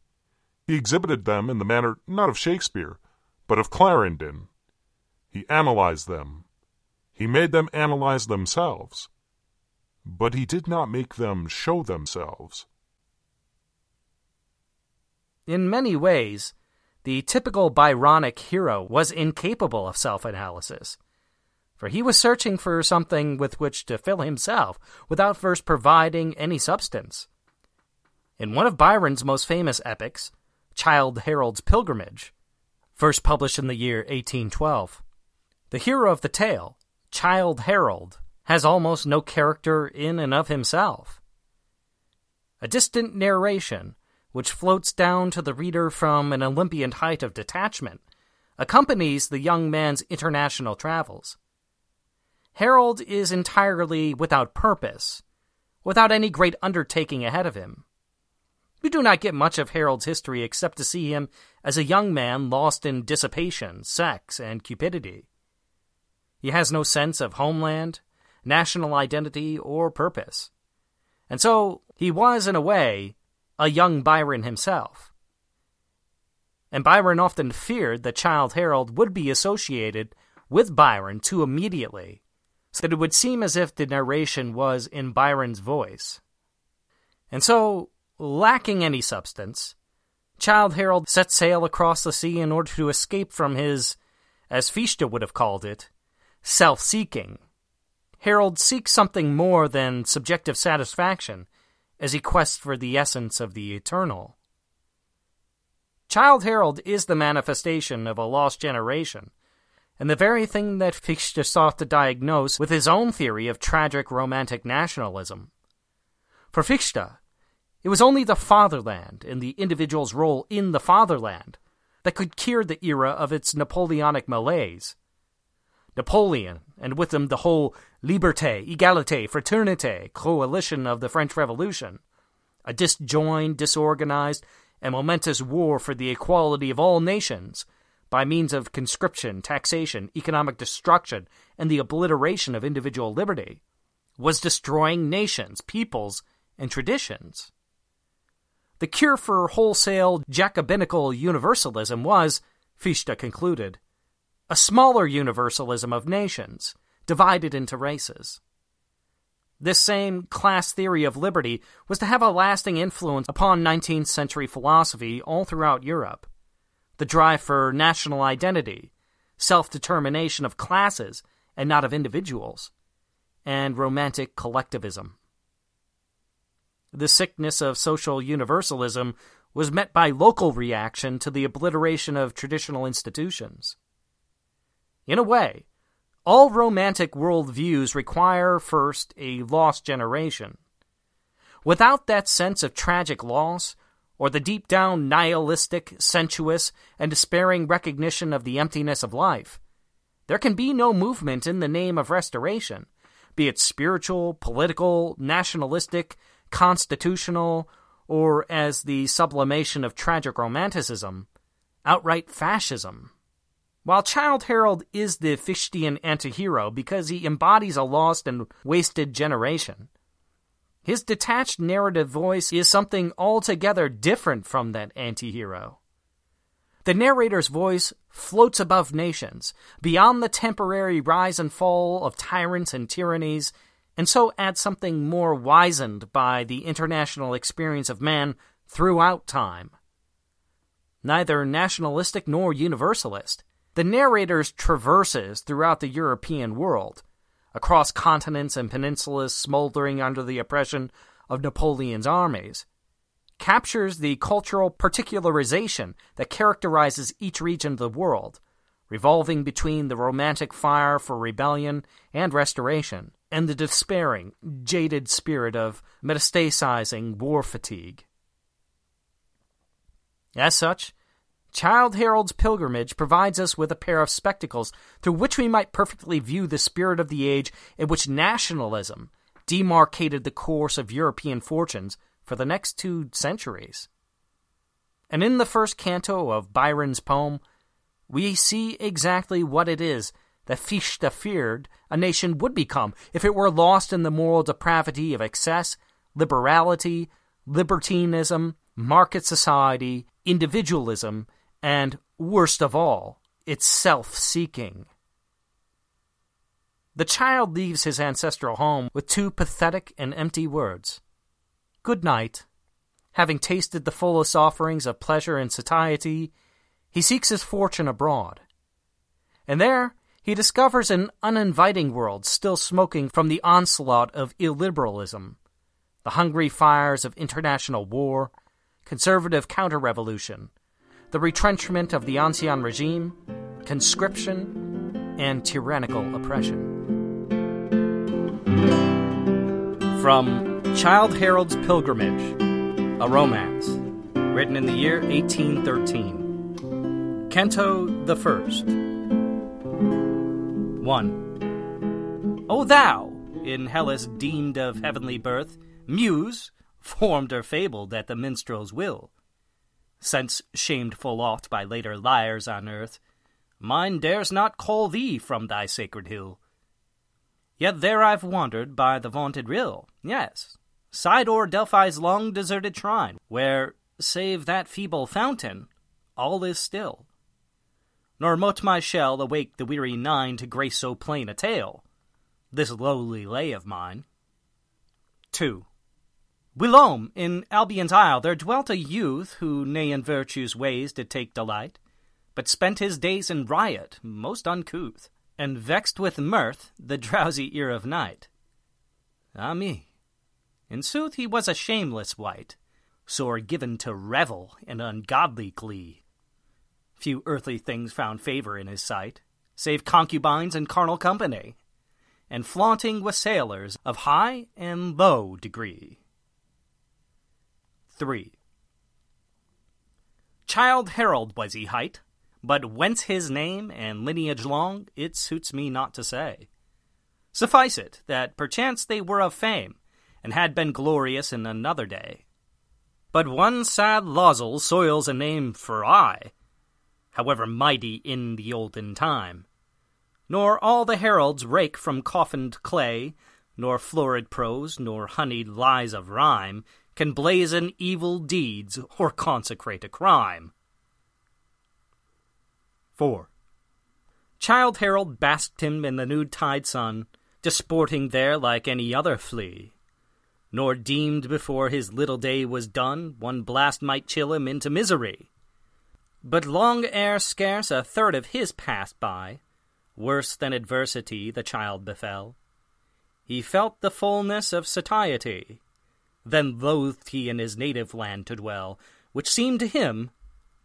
He exhibited them in the manner not of Shakespeare, but of Clarendon. He analyzed them. He made them analyze themselves. But he did not make them show themselves. In many ways, the typical Byronic hero was incapable of self analysis, for he was searching for something with which to fill himself without first providing any substance. In one of Byron's most famous epics, Childe Harold's Pilgrimage, first published in the year 1812, the hero of the tale, Childe Harold, has almost no character in and of himself. A distant narration which floats down to the reader from an Olympian height of detachment, accompanies the young man's international travels. Harold is entirely without purpose, without any great undertaking ahead of him. We do not get much of Harold's history except to see him as a young man lost in dissipation, sex, and cupidity. He has no sense of homeland, national identity, or purpose. And so he was, in a way, a young Byron himself. And Byron often feared that Childe Harold would be associated with Byron too immediately, so that it would seem as if the narration was in Byron's voice. And so, lacking any substance, Childe Harold set sail across the sea in order to escape from his, as Fichte would have called it, self seeking. Harold seeks something more than subjective satisfaction as he quests for the essence of the eternal. Childe Harold is the manifestation of a lost generation, and the very thing that Fichte sought to diagnose with his own theory of tragic romantic nationalism. For Fichte, it was only the fatherland and the individual's role in the fatherland that could cure the era of its Napoleonic malaise. Napoleon, and with him the whole Liberté, Égalité, Fraternité coalition of the French Revolution, a disjoined, disorganized, and momentous war for the equality of all nations by means of conscription, taxation, economic destruction, and the obliteration of individual liberty, was destroying nations, peoples, and traditions. The cure for wholesale Jacobinical universalism was, Fichte concluded, a smaller universalism of nations, divided into races. This same class theory of liberty was to have a lasting influence upon 19th century philosophy all throughout Europe. The drive for national identity, self determination of classes and not of individuals, and romantic collectivism. The sickness of social universalism was met by local reaction to the obliteration of traditional institutions. In a way, all romantic worldviews require first a lost generation. Without that sense of tragic loss, or the deep down nihilistic, sensuous, and despairing recognition of the emptiness of life, there can be no movement in the name of restoration, be it spiritual, political, nationalistic, constitutional, or as the sublimation of tragic romanticism, outright fascism. While Childe Harold is the Fichtean antihero because he embodies a lost and wasted generation, his detached narrative voice is something altogether different from that antihero. The narrator's voice floats above nations, beyond the temporary rise and fall of tyrants and tyrannies, and so adds something more wizened by the international experience of man throughout time. Neither nationalistic nor universalist, the narrator's traverses throughout the European world, across continents and peninsulas smoldering under the oppression of Napoleon's armies, captures the cultural particularization that characterizes each region of the world, revolving between the romantic fire for rebellion and restoration, and the despairing, jaded spirit of metastasizing war fatigue. As such, Childe Harold's pilgrimage provides us with a pair of spectacles through which we might perfectly view the spirit of the age in which nationalism demarcated the course of European fortunes for the next two centuries. And in the first canto of Byron's poem, we see exactly what it is that Fichte feared a nation would become if it were lost in the moral depravity of excess, liberality, libertinism, market society, individualism, and, worst of all, its self seeking. The child leaves his ancestral home with two pathetic and empty words Good night. Having tasted the fullest offerings of pleasure and satiety, he seeks his fortune abroad. And there he discovers an uninviting world still smoking from the onslaught of illiberalism, the hungry fires of international war, conservative counter revolution, the retrenchment of the Ancien regime, conscription, and tyrannical oppression. From Childe Harold's Pilgrimage, a romance, written in the year 1813. Canto the First. 1. O thou, in Hellas deemed of heavenly birth, Muse, formed or fabled at the minstrel's will, since shamed full oft by later liars on earth, mine dares not call thee from thy sacred hill. Yet there I've wandered by the vaunted rill, yes, o'er Delphi's long deserted shrine, where, save that feeble fountain, all is still. Nor mote my shell awake the weary nine to grace so plain a tale, this lowly lay of mine. 2. Whilome, in Albion's isle, there dwelt a youth who ne in virtue's ways did take delight, but spent his days in riot, most uncouth, and vexed with mirth the drowsy ear of night. Ah me! In sooth he was a shameless wight, sore given to revel and ungodly glee. Few earthly things found favor in his sight, save concubines and carnal company, and flaunting wassailers of high and low degree. 3. Childe Harold was he hight, but whence his name and lineage long, it suits me not to say. Suffice it that perchance they were of fame, and had been glorious in another day. But one sad losel soils a name for aye, however mighty in the olden time. Nor all the heralds rake from coffined clay, nor florid prose, nor honeyed lies of rhyme, can blazon evil deeds or consecrate a crime. 4. Childe Harold basked him in the nude tide sun, disporting there like any other flea, nor deemed before his little day was done one blast might chill him into misery. But long ere scarce a third of his passed by, worse than adversity the Childe befell. He felt the fullness of satiety, then loathed he in his native land to dwell, which seemed to him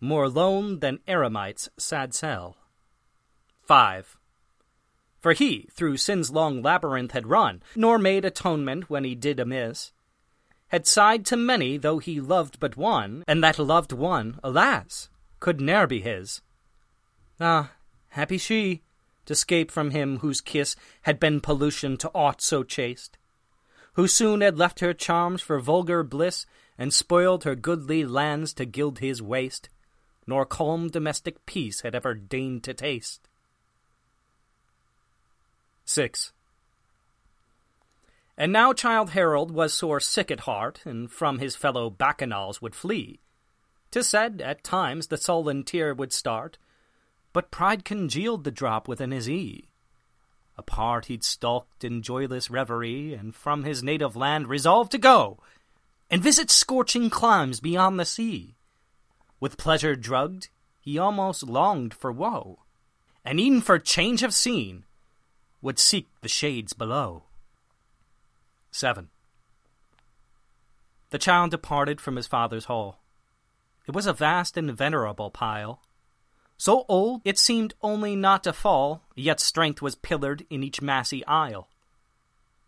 more lone than eremite's sad cell. 5. For he through sin's long labyrinth had run, nor made atonement when he did amiss, had sighed to many though he loved but one, and that loved one, alas, could ne'er be his. Ah, happy she, to scape from him whose kiss had been pollution to aught so chaste, who soon had left her charms for vulgar bliss, and spoiled her goodly lands to gild his waste, nor calm domestic peace had ever deigned to taste. 6. And now Childe Harold was sore sick at heart, and from his fellow bacchanals would flee. 'Tis said, at times the sullen tear would start, but pride congealed the drop within his ee. Apart he'd stalked in joyless reverie, and from his native land resolved to go, and visit scorching climes beyond the sea. With pleasure drugged, he almost longed for woe, and e'en for change of scene would seek the shades below. 7. The Childe departed from his father's hall. It was a vast and venerable pile. So old it seemed only not to fall, yet strength was pillared in each massy aisle.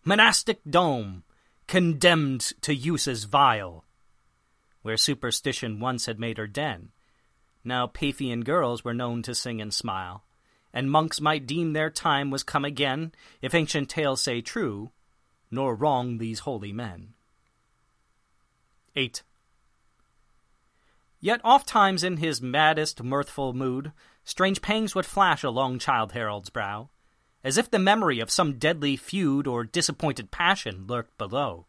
Monastic dome, condemned to uses vile, where superstition once had made her den. Now Paphian girls were known to sing and smile, and monks might deem their time was come again, if ancient tales say true, nor wrong these holy men. 8. Yet ofttimes in his maddest mirthful mood, strange pangs would flash along Childe Harold's brow, as if the memory of some deadly feud or disappointed passion lurked below.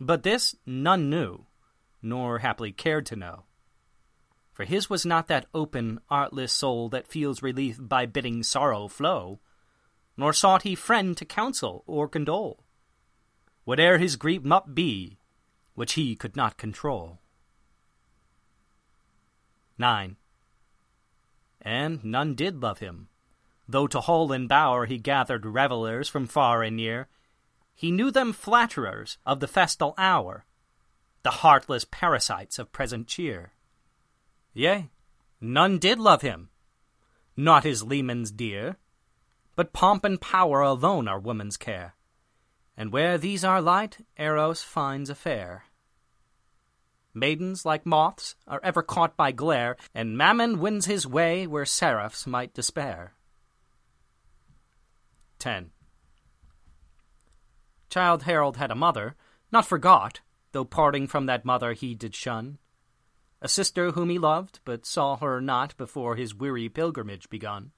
But this none knew, nor haply cared to know. For his was not that open, artless soul that feels relief by bidding sorrow flow, nor sought he friend to counsel or condole, whate'er his grief might be, which he could not control. 9. And none did love him, though to hall and bower he gathered revellers from far and near. He knew them flatterers of the festal hour, the heartless parasites of present cheer. Yea, none did love him, not his lemans dear, but pomp and power alone are woman's care, and where these are light, Eros finds a fair. Maidens, like moths, are ever caught by glare, and Mammon wins his way where seraphs might despair. 10. Childe Harold had a mother, not forgot, though parting from that mother he did shun. A sister whom he loved, but saw her not before his weary pilgrimage begun.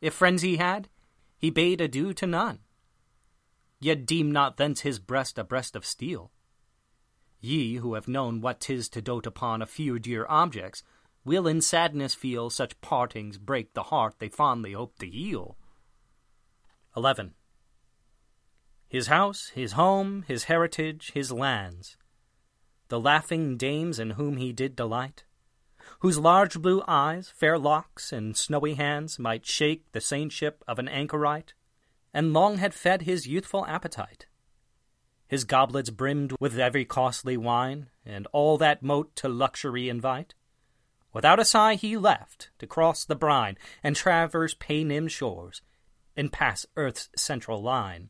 If friends he had, he bade adieu to none. Yet deem not thence his breast a breast of steel. Ye, who have known what 'tis to dote upon a few dear objects, will in sadness feel such partings break the heart they fondly hope to heal. 11. His house, his home, his heritage, his lands, the laughing dames in whom he did delight, whose large blue eyes, fair locks, and snowy hands might shake the saintship of an anchorite, and long had fed his youthful appetite his goblets brimmed with every costly wine, and all that mote to luxury invite. Without a sigh he left, to cross the brine, and traverse Paynim shores, and pass earth's central line.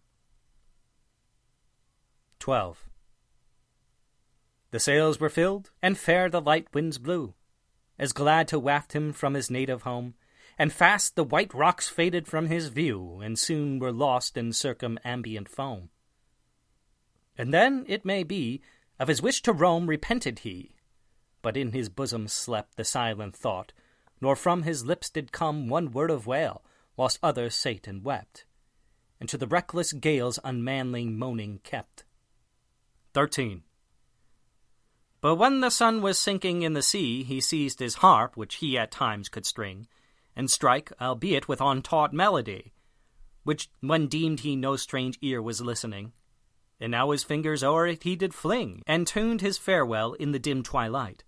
12. The sails were filled, and fair the light winds blew, as glad to waft him from his native home, and fast the white rocks faded from his view, and soon were lost in circumambient foam. And then, it may be, of his wish to roam repented he, but in his bosom slept the silent thought, nor from his lips did come one word of wail, whilst others sate and wept, and to the reckless gale's unmanly moaning kept. 13. But when the sun was sinking in the sea, he seized his harp, which he at times could string, and strike, albeit with untaught melody, which when deemed he no strange ear was listening. And now his fingers o'er it he did fling, and tuned his farewell in the dim twilight.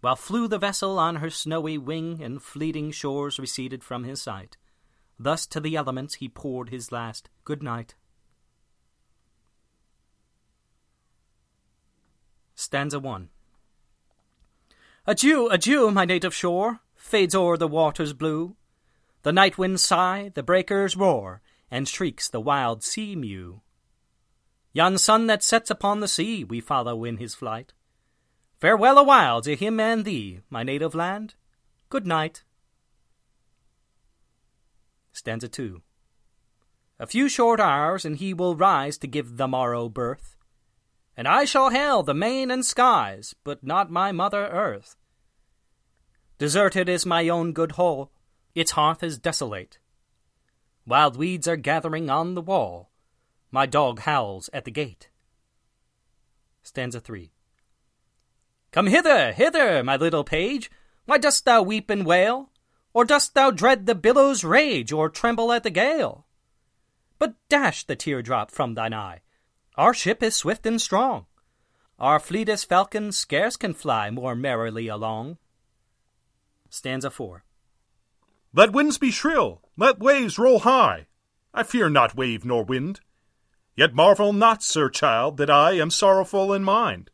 While flew the vessel on her snowy wing, and fleeting shores receded from his sight. Thus to the elements he poured his last good night. Stanza 1 Adieu, adieu, my native shore, fades o'er the waters blue. The night winds sigh, the breakers roar, and shrieks the wild sea mew. Yon sun that sets upon the sea we follow in his flight. Farewell awhile to him and thee, my native land. Good night. Stanza 2 A few short hours, and he will rise to give the morrow birth. And I shall hail the main and skies, but not my mother earth. Deserted is my own good hall, its hearth is desolate. Wild weeds are gathering on the wall, my dog howls at the gate. Stanza 3 Come hither, hither, my little page. Why dost thou weep and wail? Or dost thou dread the billow's rage, or tremble at the gale? But dash the teardrop from thine eye. Our ship is swift and strong. Our fleetest falcon scarce can fly more merrily along. Stanza 4 Let winds be shrill, let waves roll high. I fear not wave nor wind. Yet marvel not, sir Childe, that I am sorrowful in mind.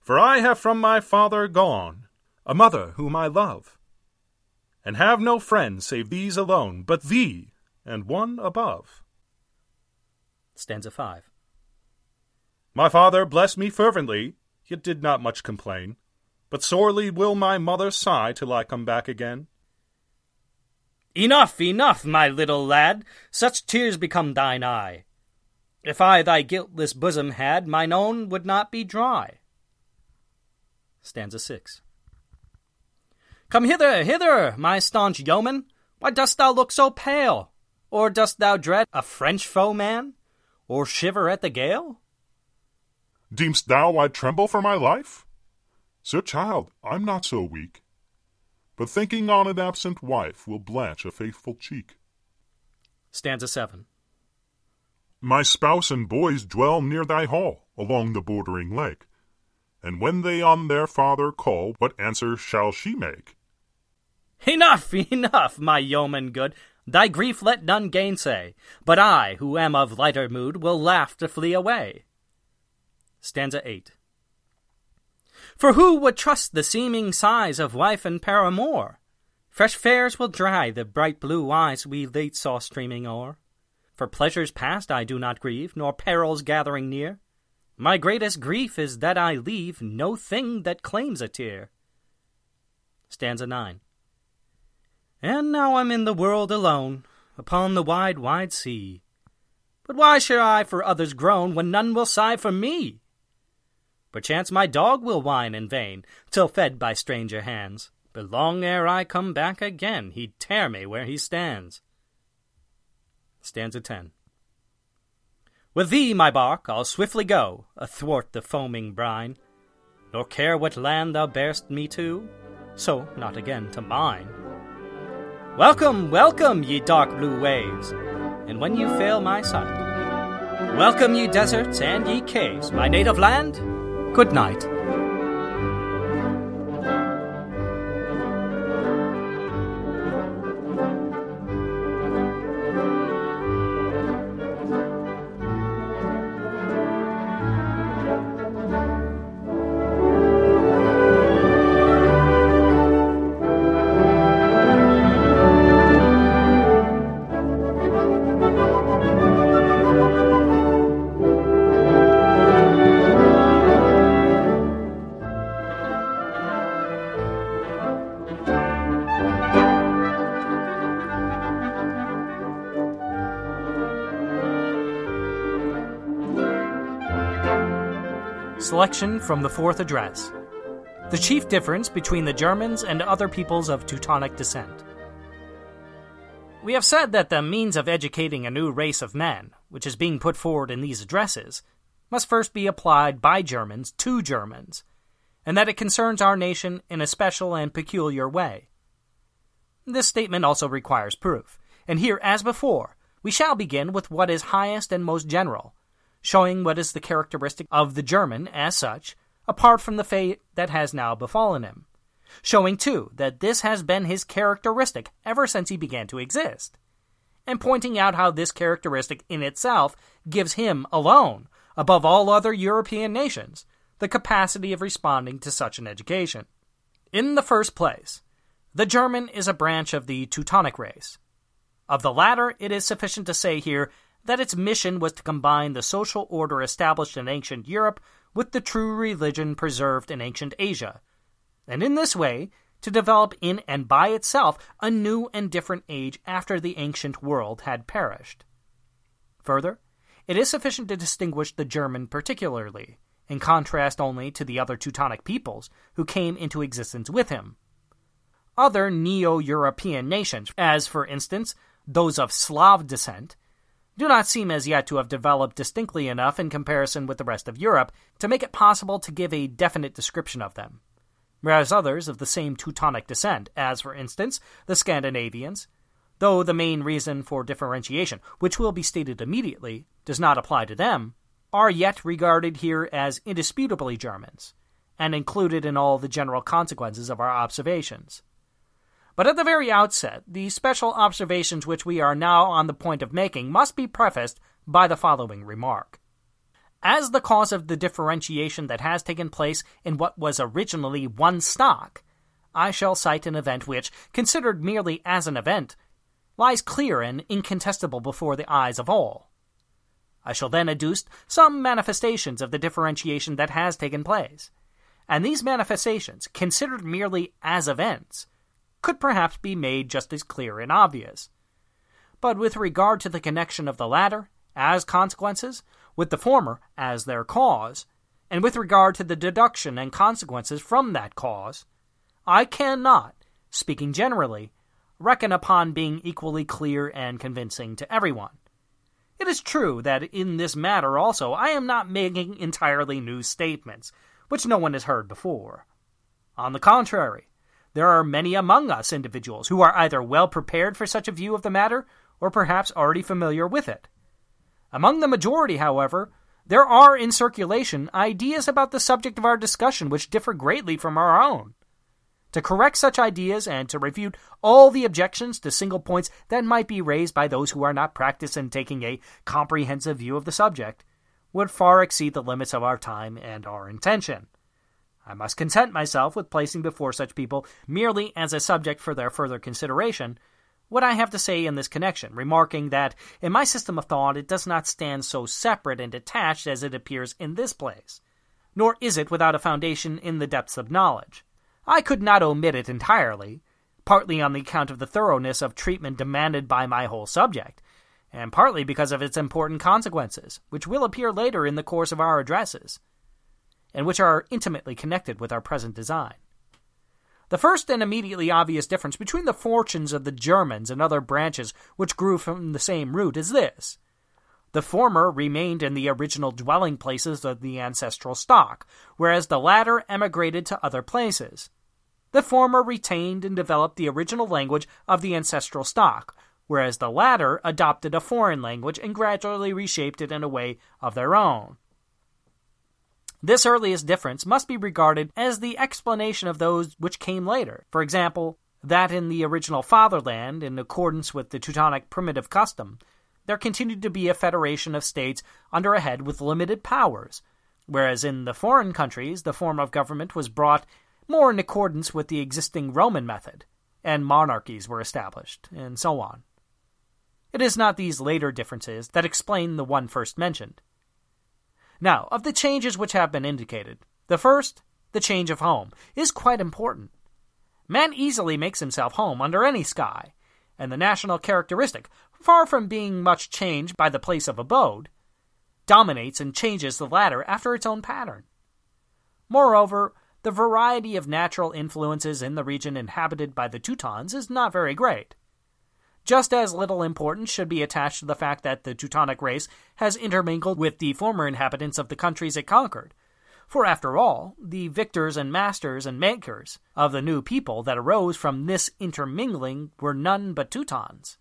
For I have from my father gone a mother whom I love, and have no friend save these alone, but thee and one above. Stanza 5 My father blessed me fervently, yet did not much complain. But sorely will my mother sigh till I come back again. Enough, enough, my little lad, such tears become thine eye. If I thy guiltless bosom had, mine own would not be dry. Stanza 6 Come hither, hither, my staunch yeoman. Why dost thou look so pale? Or dost thou dread a French foeman? Or shiver at the gale? Deem'st thou I tremble for my life? Sir Childe, I'm not so weak. But thinking on an absent wife will blanch a faithful cheek. Stanza 7 My spouse and boys dwell near thy hall, along the bordering lake. And when they on their father call, what answer shall she make? Enough, enough, my yeoman good. Thy grief let none gainsay. But I, who am of lighter mood, will laugh to flee away. Stanza 8 For who would trust the seeming sighs of wife and paramour? Fresh fares will dry the bright blue eyes we late saw streaming o'er. For pleasures past I do not grieve, nor perils gathering near. My greatest grief is that I leave no thing that claims a tear. Stanza 9 And now I'm in the world alone, upon the wide, wide sea. But why should I for others groan when none will sigh for me? Perchance my dog will whine in vain, till fed by stranger hands. But long ere I come back again, he'd tear me where he stands. Stanza 10 With thee, my bark, I'll swiftly go, athwart the foaming brine, nor care what land thou bear'st me to, so not again to mine. Welcome, welcome, ye dark blue waves, and when you fail my sight, welcome, ye deserts and ye caves, my native land. Good night. Selection from the Fourth Address The Chief Difference Between the Germans and Other Peoples of Teutonic Descent. We have said that the means of educating a new race of men, which is being put forward in these addresses, must first be applied by Germans to Germans, and that it concerns our nation in a special and peculiar way. This statement also requires proof, and here, as before, we shall begin with what is highest and most general, showing what is the characteristic of the German as such, apart from the fate that has now befallen him. Showing, too, that this has been his characteristic ever since he began to exist. And pointing out how this characteristic in itself gives him alone, above all other European nations, the capacity of responding to such an education. In the first place, the German is a branch of the Teutonic race. Of the latter, it is sufficient to say here that its mission was to combine the social order established in ancient Europe with the true religion preserved in ancient Asia, and in this way to develop in and by itself a new and different age after the ancient world had perished. Further, it is sufficient to distinguish the German particularly, in contrast only to the other Teutonic peoples who came into existence with him. Other Neo European nations, as for instance those of Slav descent, do not seem as yet to have developed distinctly enough in comparison with the rest of Europe to make it possible to give a definite description of them. Whereas others of the same Teutonic descent, as for instance the Scandinavians, though the main reason for differentiation, which will be stated immediately, does not apply to them, are yet regarded here as indisputably Germans, and included in all the general consequences of our observations. But at the very outset, the special observations which we are now on the point of making must be prefaced by the following remark. As the cause of the differentiation that has taken place in what was originally one stock, I shall cite an event which, considered merely as an event, lies clear and incontestable before the eyes of all. I shall then adduce some manifestations of the differentiation that has taken place, and these manifestations, considered merely as events, could perhaps be made just as clear and obvious. But with regard to the connection of the latter, as consequences, with the former as their cause, and with regard to the deduction and consequences from that cause, I cannot, speaking generally, reckon upon being equally clear and convincing to everyone. It is true that in this matter also I am not making entirely new statements, which no one has heard before. On the contrary, there are many among us individuals who are either well prepared for such a view of the matter or perhaps already familiar with it. Among the majority, however, there are in circulation ideas about the subject of our discussion which differ greatly from our own. To correct such ideas and to refute all the objections to single points that might be raised by those who are not practiced in taking a comprehensive view of the subject would far exceed the limits of our time and our intention. I must content myself with placing before such people, merely as a subject for their further consideration, what I have to say in this connection, remarking that in my system of thought it does not stand so separate and detached as it appears in this place, nor is it without a foundation in the depths of knowledge. I could not omit it entirely, partly on the account of the thoroughness of treatment demanded by my whole subject, and partly because of its important consequences, which will appear later in the course of our addresses and which are intimately connected with our present design. The first and immediately obvious difference between the fortunes of the Germans and other branches which grew from the same root is this. The former remained in the original dwelling places of the ancestral stock, whereas the latter emigrated to other places. The former retained and developed the original language of the ancestral stock, whereas the latter adopted a foreign language and gradually reshaped it in a way of their own. This earliest difference must be regarded as the explanation of those which came later. For example, that in the original fatherland, in accordance with the Teutonic primitive custom, there continued to be a federation of states under a head with limited powers, whereas in the foreign countries the form of government was brought more in accordance with the existing Roman method, and monarchies were established, and so on. It is not these later differences that explain the one first mentioned. Now, of the changes which have been indicated, the first, the change of home, is quite important. Man easily makes himself home under any sky, and the national characteristic, far from being much changed by the place of abode, dominates and changes the latter after its own pattern. Moreover, the variety of natural influences in the region inhabited by the Teutons is not very great. Just as little importance should be attached to the fact that the Teutonic race has intermingled with the former inhabitants of the countries it conquered. For after all, the victors and masters and makers of the new people that arose from this intermingling were none but Teutons.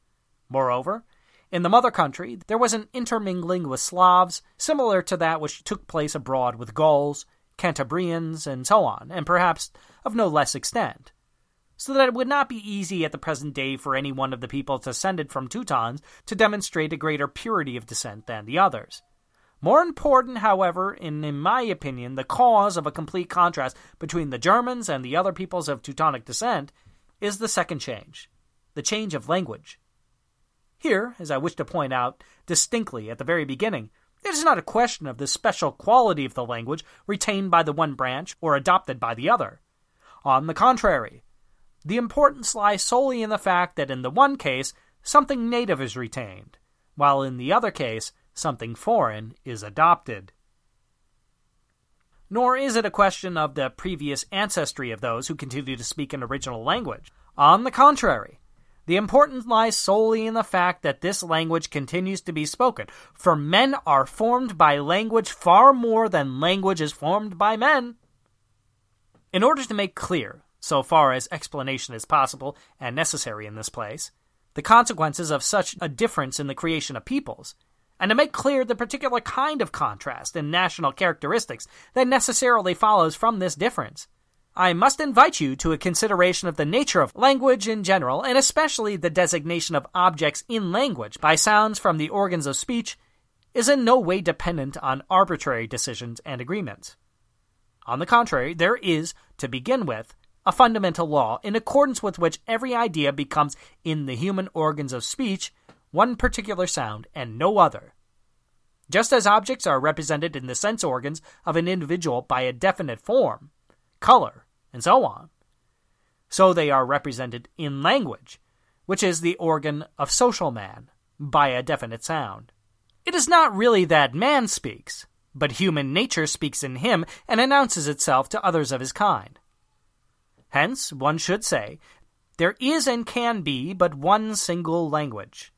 Moreover, in the mother country, there was an intermingling with Slavs, similar to that which took place abroad with Gauls, Cantabrians, and so on, and perhaps of no less extent. So that it would not be easy at the present day for any one of the people descended from Teutons to demonstrate a greater purity of descent than the others. More important, however, in, in my opinion, the cause of a complete contrast between the Germans and the other peoples of Teutonic descent is the second change the change of language. Here, as I wish to point out distinctly at the very beginning, it is not a question of the special quality of the language retained by the one branch or adopted by the other. On the contrary, the importance lies solely in the fact that in the one case something native is retained, while in the other case something foreign is adopted. Nor is it a question of the previous ancestry of those who continue to speak an original language. On the contrary, the importance lies solely in the fact that this language continues to be spoken, for men are formed by language far more than language is formed by men. In order to make clear, so far as explanation is possible and necessary in this place, the consequences of such a difference in the creation of peoples, and to make clear the particular kind of contrast in national characteristics that necessarily follows from this difference. I must invite you to a consideration of the nature of language in general, and especially the designation of objects in language by sounds from the organs of speech is in no way dependent on arbitrary decisions and agreements. On the contrary, there is, to begin with, a fundamental law in accordance with which every idea becomes, in the human organs of speech, one particular sound and no other. Just as objects are represented in the sense organs of an individual by a definite form, color, and so on, so they are represented in language, which is the organ of social man, by a definite sound. It is not really that man speaks, but human nature speaks in him and announces itself to others of his kind. Hence, one should say, there is and can be but one single language.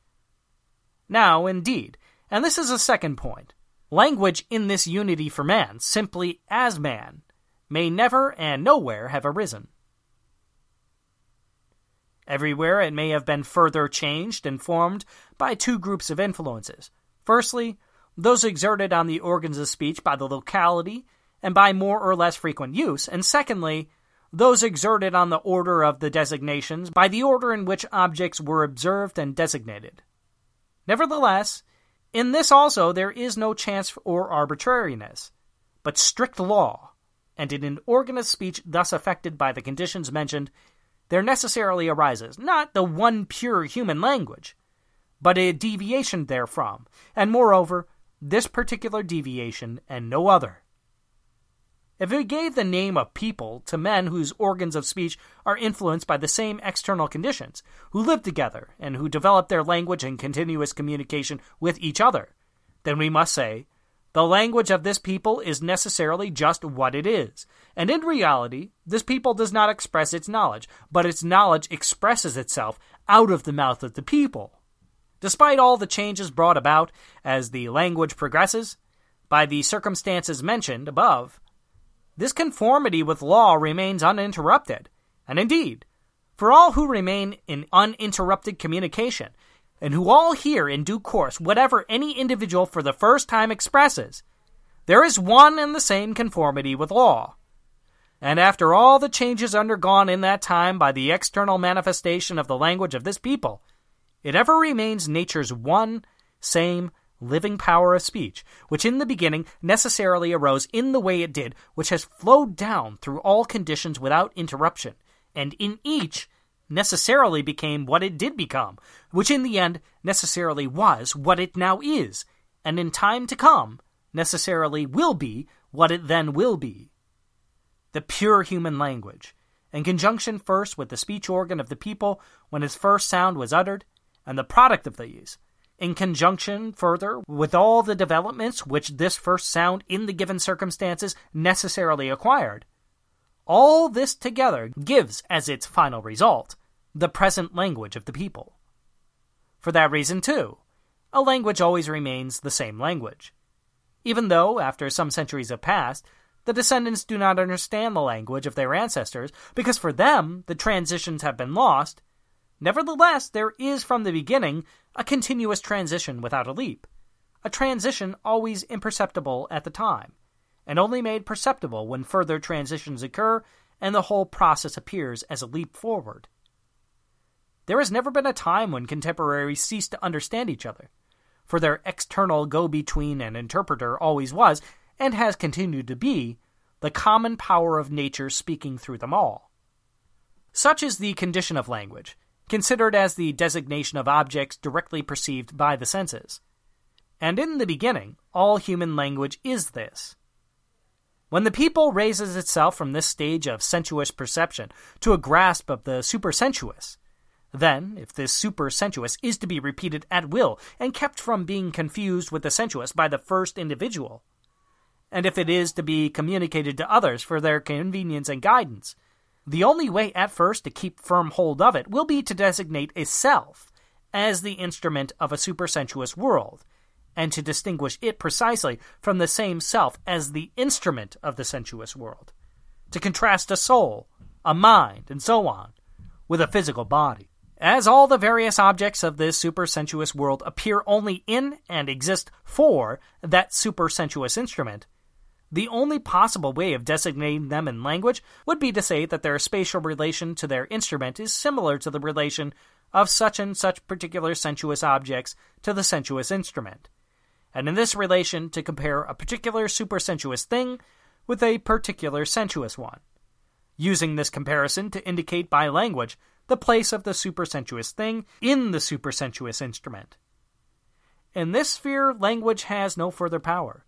Now, indeed, and this is a second point, language in this unity for man, simply as man, may never and nowhere have arisen. Everywhere it may have been further changed and formed by two groups of influences. Firstly, those exerted on the organs of speech by the locality and by more or less frequent use, and secondly, those exerted on the order of the designations by the order in which objects were observed and designated. Nevertheless, in this also there is no chance or arbitrariness, but strict law, and in an organ of speech thus affected by the conditions mentioned, there necessarily arises not the one pure human language, but a deviation therefrom, and moreover, this particular deviation and no other. If we gave the name of people to men whose organs of speech are influenced by the same external conditions, who live together, and who develop their language in continuous communication with each other, then we must say, the language of this people is necessarily just what it is. And in reality, this people does not express its knowledge, but its knowledge expresses itself out of the mouth of the people. Despite all the changes brought about as the language progresses, by the circumstances mentioned above, this conformity with law remains uninterrupted. And indeed, for all who remain in uninterrupted communication, and who all hear in due course whatever any individual for the first time expresses, there is one and the same conformity with law. And after all the changes undergone in that time by the external manifestation of the language of this people, it ever remains nature's one, same, living power of speech, which in the beginning necessarily arose in the way it did, which has flowed down through all conditions without interruption, and in each necessarily became what it did become, which in the end necessarily was what it now is, and in time to come necessarily will be what it then will be. The pure human language, in conjunction first with the speech organ of the people when its first sound was uttered, and the product of these, in conjunction further with all the developments which this first sound in the given circumstances necessarily acquired, all this together gives as its final result the present language of the people. For that reason, too, a language always remains the same language. Even though, after some centuries have passed, the descendants do not understand the language of their ancestors because for them the transitions have been lost, nevertheless there is from the beginning a continuous transition without a leap, a transition always imperceptible at the time, and only made perceptible when further transitions occur and the whole process appears as a leap forward. There has never been a time when contemporaries ceased to understand each other, for their external go between and interpreter always was, and has continued to be, the common power of nature speaking through them all. Such is the condition of language, considered as the designation of objects directly perceived by the senses. And in the beginning, all human language is this. When the people raises itself from this stage of sensuous perception to a grasp of the supersensuous, then, if this supersensuous is to be repeated at will and kept from being confused with the sensuous by the first individual, and if it is to be communicated to others for their convenience and guidance, the only way at first to keep firm hold of it will be to designate a self as the instrument of a supersensuous world, and to distinguish it precisely from the same self as the instrument of the sensuous world, to contrast a soul, a mind, and so on, with a physical body. As all the various objects of this supersensuous world appear only in and exist for that supersensuous instrument, the only possible way of designating them in language would be to say that their spatial relation to their instrument is similar to the relation of such and such particular sensuous objects to the sensuous instrument, and in this relation to compare a particular supersensuous thing with a particular sensuous one, using this comparison to indicate by language the place of the supersensuous thing in the supersensuous instrument. In this sphere, language has no further power.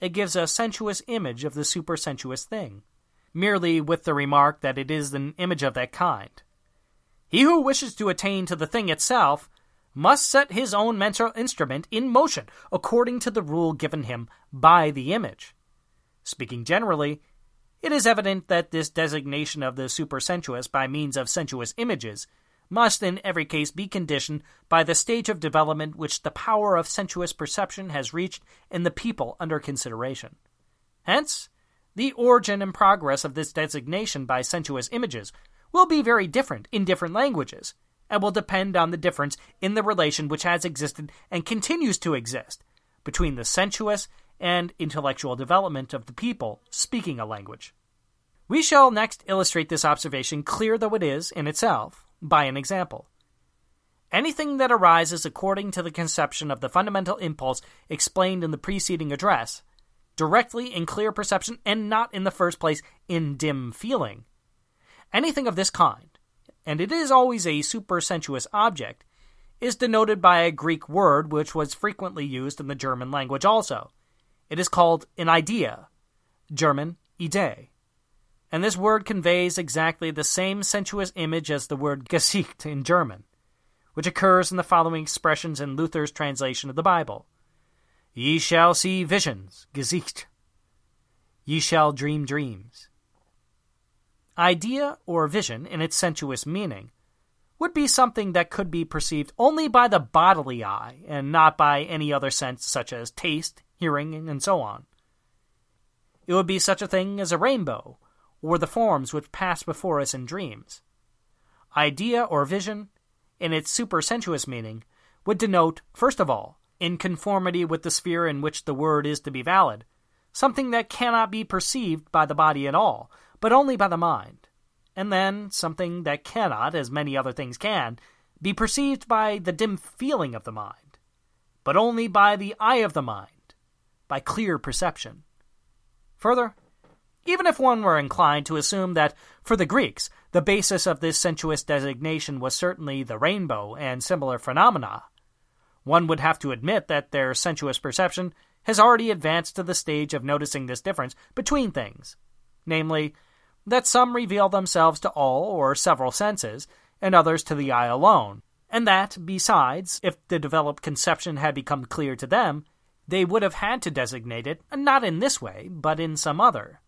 It gives a sensuous image of the supersensuous thing, merely with the remark that it is an image of that kind. He who wishes to attain to the thing itself must set his own mental instrument in motion according to the rule given him by the image. Speaking generally, it is evident that this designation of the supersensuous by means of sensuous images must in every case be conditioned by the stage of development which the power of sensuous perception has reached in the people under consideration. Hence, the origin and progress of this designation by sensuous images will be very different in different languages, and will depend on the difference in the relation which has existed and continues to exist between the sensuous and intellectual development of the people speaking a language. We shall next illustrate this observation, clear though it is in itself, by an example. Anything that arises according to the conception of the fundamental impulse explained in the preceding address, directly in clear perception and not in the first place in dim feeling, anything of this kind, and it is always a supersensuous object, is denoted by a Greek word which was frequently used in the German language also. It is called an idea, German Idee. And this word conveys exactly the same sensuous image as the word Gesicht in German, which occurs in the following expressions in Luther's translation of the Bible Ye shall see visions, Gesicht. Ye shall dream dreams. Idea or vision, in its sensuous meaning, would be something that could be perceived only by the bodily eye and not by any other sense such as taste, hearing, and so on. It would be such a thing as a rainbow, or the forms which pass before us in dreams. Idea or vision, in its supersensuous meaning, would denote, first of all, in conformity with the sphere in which the word is to be valid, something that cannot be perceived by the body at all, but only by the mind, and then something that cannot, as many other things can, be perceived by the dim feeling of the mind, but only by the eye of the mind, by clear perception. Further, even if one were inclined to assume that, for the Greeks, the basis of this sensuous designation was certainly the rainbow and similar phenomena, one would have to admit that their sensuous perception has already advanced to the stage of noticing this difference between things, namely, that some reveal themselves to all or several senses, and others to the eye alone, and that, besides, if the developed conception had become clear to them, they would have had to designate it not in this way, but in some other.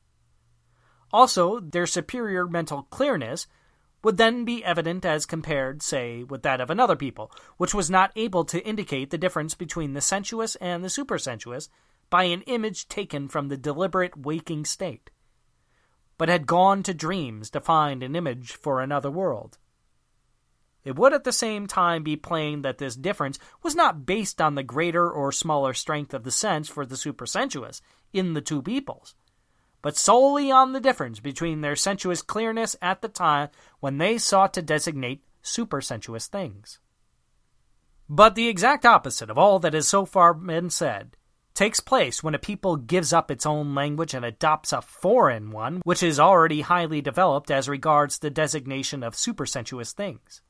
Also, their superior mental clearness would then be evident as compared, say, with that of another people, which was not able to indicate the difference between the sensuous and the supersensuous by an image taken from the deliberate waking state, but had gone to dreams to find an image for another world. It would at the same time be plain that this difference was not based on the greater or smaller strength of the sense for the supersensuous in the two peoples, but solely on the difference between their sensuous clearness at the time when they sought to designate supersensuous things. But the exact opposite of all that has so far been said takes place when a people gives up its own language and adopts a foreign one which is already highly developed as regards the designation of supersensuous things.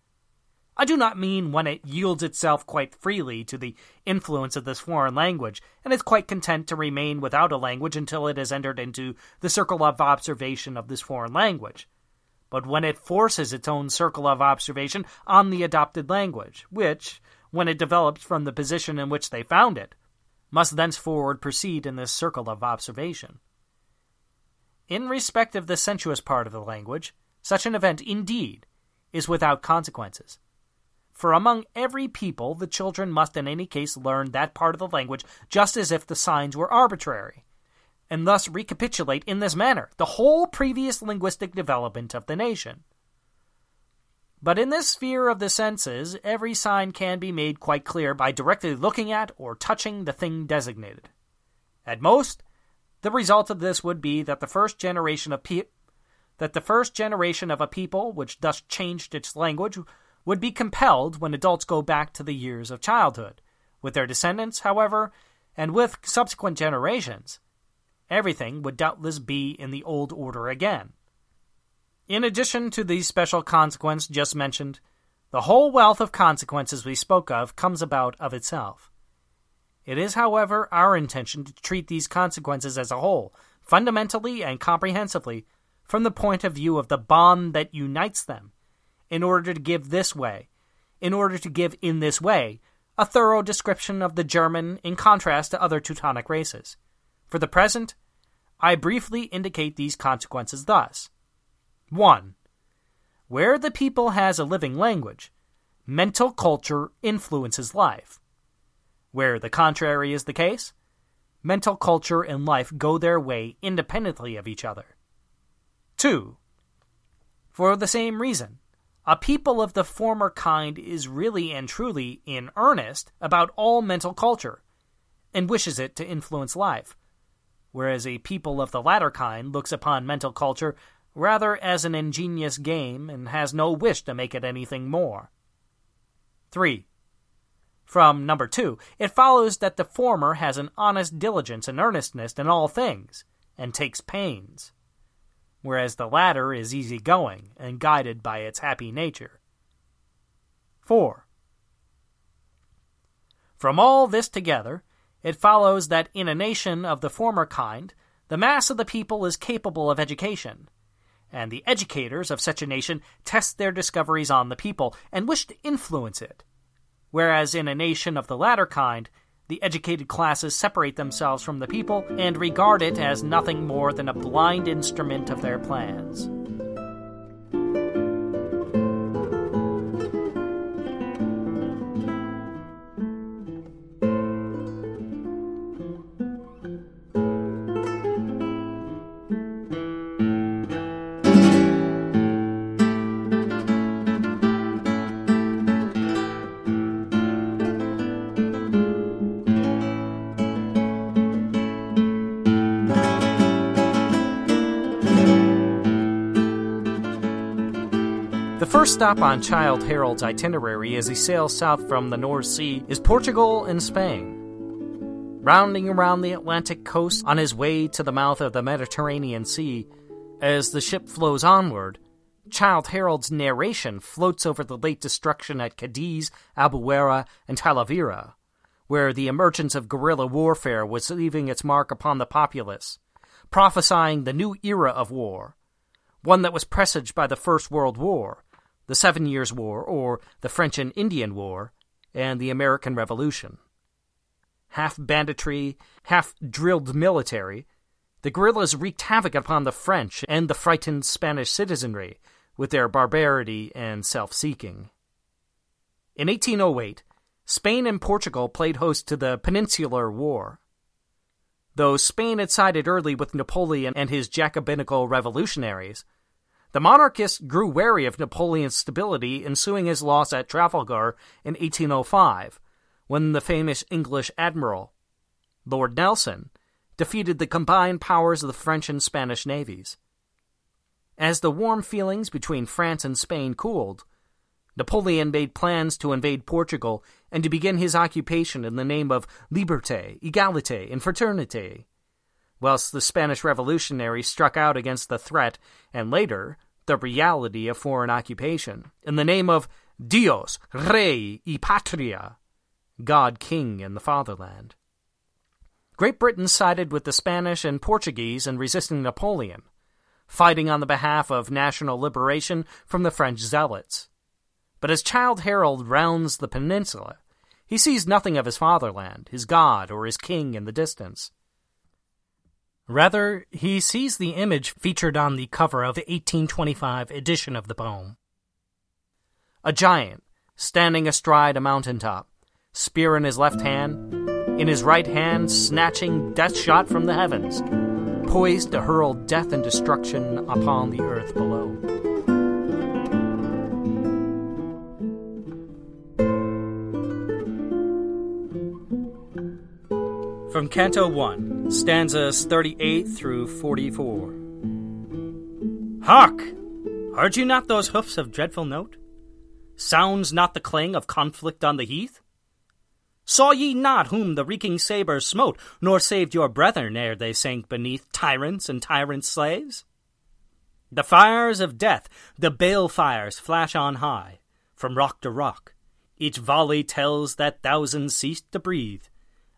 I do not mean when it yields itself quite freely to the influence of this foreign language, and is quite content to remain without a language until it has entered into the circle of observation of this foreign language, but when it forces its own circle of observation on the adopted language, which, when it develops from the position in which they found it, must thenceforward proceed in this circle of observation. In respect of the sensuous part of the language, such an event, indeed, is without consequences for among every people the children must in any case learn that part of the language just as if the signs were arbitrary, and thus recapitulate in this manner the whole previous linguistic development of the nation. But in this sphere of the senses, every sign can be made quite clear by directly looking at or touching the thing designated. At most, the result of this would be that the first generation of pe- that the first generation of a people which thus changed its language would be compelled when adults go back to the years of childhood. With their descendants, however, and with subsequent generations, everything would doubtless be in the old order again. In addition to the special consequence just mentioned, the whole wealth of consequences we spoke of comes about of itself. It is, however, our intention to treat these consequences as a whole, fundamentally and comprehensively, from the point of view of the bond that unites them, in order to give this way, in order to give in this way, a thorough description of the German in contrast to other Teutonic races. For the present, I briefly indicate these consequences thus 1. Where the people has a living language, mental culture influences life. Where the contrary is the case, mental culture and life go their way independently of each other. 2. For the same reason, a people of the former kind is really and truly in earnest about all mental culture and wishes it to influence life, whereas a people of the latter kind looks upon mental culture rather as an ingenious game and has no wish to make it anything more. 3. From number 2, it follows that the former has an honest diligence and earnestness in all things, and takes pains whereas the latter is easy-going and guided by its happy nature. 4. From all this together, it follows that in a nation of the former kind, the mass of the people is capable of education, and the educators of such a nation test their discoveries on the people and wish to influence it, whereas in a nation of the latter kind, the educated classes separate themselves from the people and regard it as nothing more than a blind instrument of their plans. Stop on Childe Harold's itinerary as he sails south from the North Sea is Portugal and Spain. Rounding around the Atlantic coast on his way to the mouth of the Mediterranean Sea, as the ship flows onward, Childe Harold's narration floats over the late destruction at Cadiz, Albuera, and Talavera, where the emergence of guerrilla warfare was leaving its mark upon the populace, prophesying the new era of war, one that was presaged by the First World War, the Seven Years' War, or the French and Indian War, and the American Revolution. Half banditry, half drilled military, the guerrillas wreaked havoc upon the French and the frightened Spanish citizenry with their barbarity and self seeking. In 1808, Spain and Portugal played host to the Peninsular War. Though Spain had sided early with Napoleon and his Jacobinical revolutionaries, the monarchists grew wary of Napoleon's stability ensuing his loss at Trafalgar in 1805, when the famous English admiral, Lord Nelson, defeated the combined powers of the French and Spanish navies. As the warm feelings between France and Spain cooled, Napoleon made plans to invade Portugal and to begin his occupation in the name of liberté, égalité, and fraternité, whilst the Spanish revolutionaries struck out against the threat and later the reality of foreign occupation in the name of Dios, Rey y Patria, God, King, and the Fatherland. Great Britain sided with the Spanish and Portuguese in resisting Napoleon, fighting on the behalf of national liberation from the French zealots. But as Childe Harold rounds the peninsula, he sees nothing of his fatherland, his god, or his king in the distance. Rather, he sees the image featured on the cover of the 1825 edition of the poem. A giant, standing astride a mountain top, spear in his left hand, in his right hand snatching death shot from the heavens, poised to hurl death and destruction upon the earth below. From Canto 1, stanzas 38 through 44. Hark! Heard you not those hoofs of dreadful note? Sounds not the clang of conflict on the heath? Saw ye not whom the reeking sabre smote, nor saved your brethren ere they sank beneath tyrants and tyrants' slaves? The fires of death, the bale fires, flash on high, from rock to rock. Each volley tells that thousands ceased to breathe.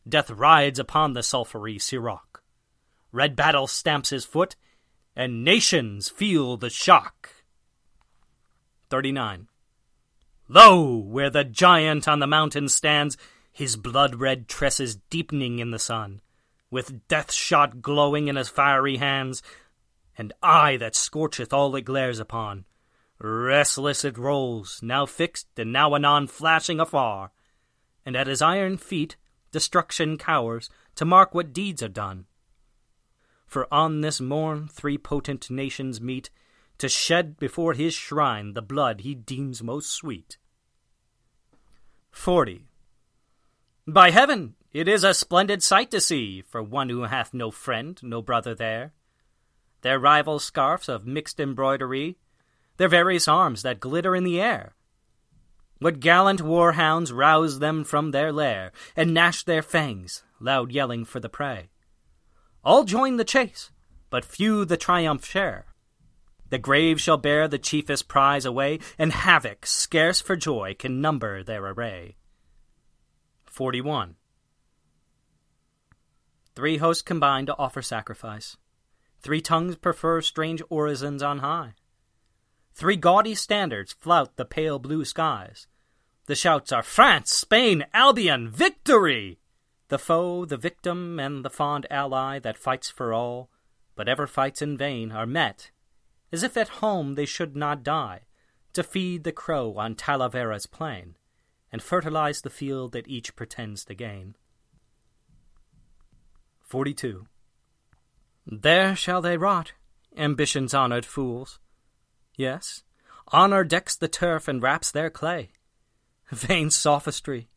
Death rides upon the sulphury Siroc. Red battle stamps his foot, and nations feel the shock. 39. Lo, where the giant on the mountain stands, his blood red tresses deepening in the sun, with death shot glowing in his fiery hands, and eye that scorcheth all it glares upon. Restless it rolls, now fixed and now anon flashing afar, and at his iron feet destruction cowers to mark what deeds are done. For on this morn three potent nations meet to shed before his shrine the blood he deems most sweet. 40. By heaven, it is a splendid sight to see for one who hath no friend, no brother there. Their rival scarfs of mixed embroidery, their various arms that glitter in the air, what gallant war hounds rouse them from their lair, and gnash their fangs, loud yelling for the prey. All join the chase, but few the triumph share. The grave shall bear the chiefest prize away, and havoc, scarce for joy, can number their array. 41. Three hosts combine to offer sacrifice. Three tongues prefer strange orisons on high. Three gaudy standards flout the pale blue skies. The shouts are France, Spain, Albion, victory! The foe, the victim, and the fond ally that fights for all, but ever fights in vain, are met, as if at home they should not die, to feed the crow on Talavera's plain, and fertilize the field that each pretends to gain. 42. There shall they rot, ambition's honored fools, Yes, honor decks the turf and wraps their clay. Vain sophistry!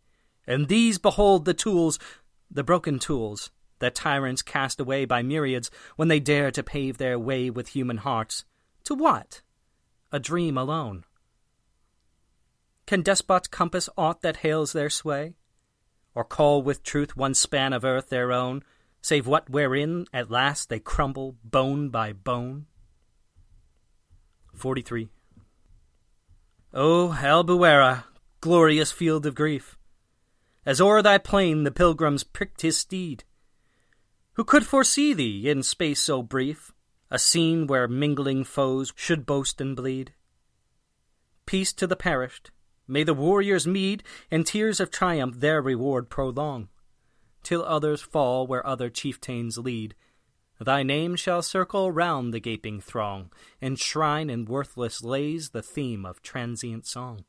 And these behold the tools, the broken tools, that tyrants cast away by myriads when they dare to pave their way with human hearts. To what? A dream alone. Can despots compass aught that hails their sway? Or call with truth one span of earth their own, save what wherein at last they crumble bone by bone? 43. O Albuera, glorious field of grief! As o'er thy plain the pilgrims pricked his steed. Who could foresee thee in space so brief, a scene where mingling foes should boast and bleed? Peace to the perished. May the warriors' meed and tears of triumph their reward prolong, till others fall where other chieftains lead. Thy name shall circle round the gaping throng, and shrine in worthless lays the theme of transient song.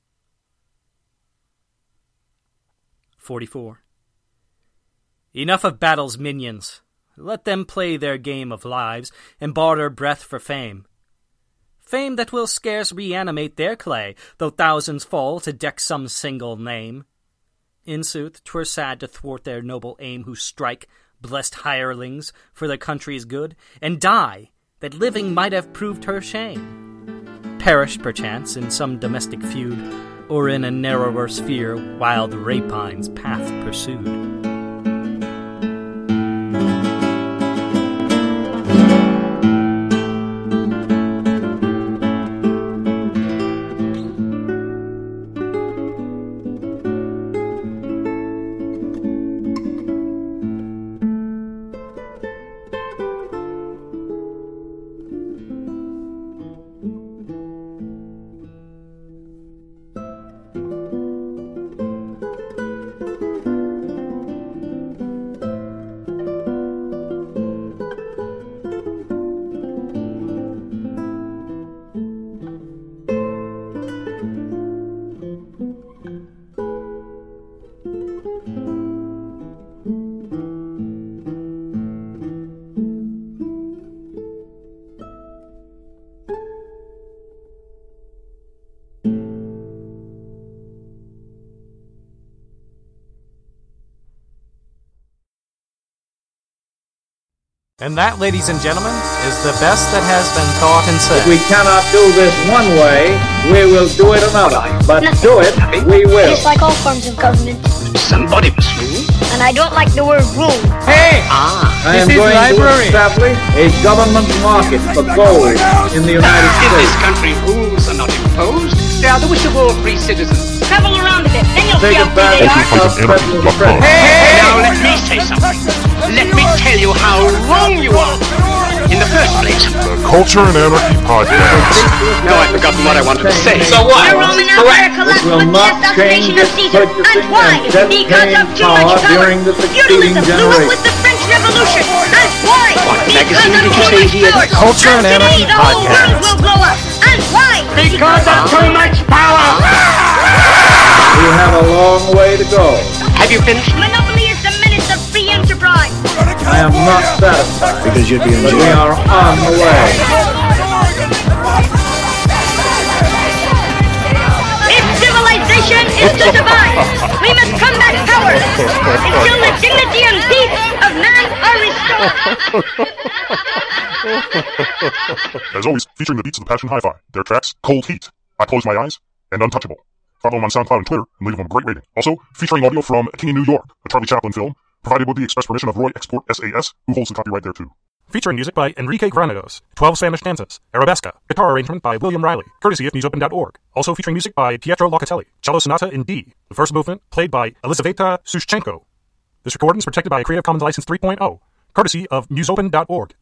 44. Enough of battle's minions. Let them play their game of lives and barter breath for fame. Fame that will scarce reanimate their clay, though thousands fall to deck some single name. In sooth, 'twere sad to thwart their noble aim who strike, blessed hirelings, for their country's good, and die, that living might have proved her shame. Perish, perchance, in some domestic feud, or in a narrower sphere, while the rapine's path pursued. And that, ladies and gentlemen, is the best that has been thought and said. If we cannot do this one way, we will do it another. But do it, we will. It's like all forms of government. Somebody must rule. And I don't like the word rule. Hey! Ah. I am This is going library. to establish a government market for gold in the United In States. this country, rules are not imposed. They are the wish of all free citizens. Travel around a bit, then you'll Take see how free advantage they are. of President Now let me say something. Let me tell you how wrong you are. In the first place, The Culture and Anarchy Podcast. now I've forgotten what I wanted to say. So The Roman Empire collapsed will with the not assassination change of Caesar. And why? and Because of too much power power. during the succeeding Feudalism blew up with the French Revolution. And why? What Because magazine of did you too say much he had? power. Culture and today, Anarchy the whole Podcast. world will blow up. And why? Because of too much power. We have a long way to go. Have you finished? I am not satisfied. Because you'd be in But we are on the way. If civilization is to survive, we must combat power until the dignity and peace of man are restored. As always, featuring the beats of the Passion Hi-Fi. Their tracks, Cold Heat, I Close My Eyes, and Untouchable. Follow them on SoundCloud and Twitter, and leave them a great rating. Also, featuring audio from King of New York, a Charlie Chaplin film, provided with the express permission of Roy Export SAS, who holds the copyright there too. Featuring music by Enrique Granados, 12 Spanish Danzas, Arabesca, guitar arrangement by William Riley, courtesy of musopen.org. Also featuring music by Pietro Locatelli, cello sonata in D, the first movement played by Elizaveta Sushchenko. This recording is protected by a Creative Commons License 3.0, courtesy of musopen.org.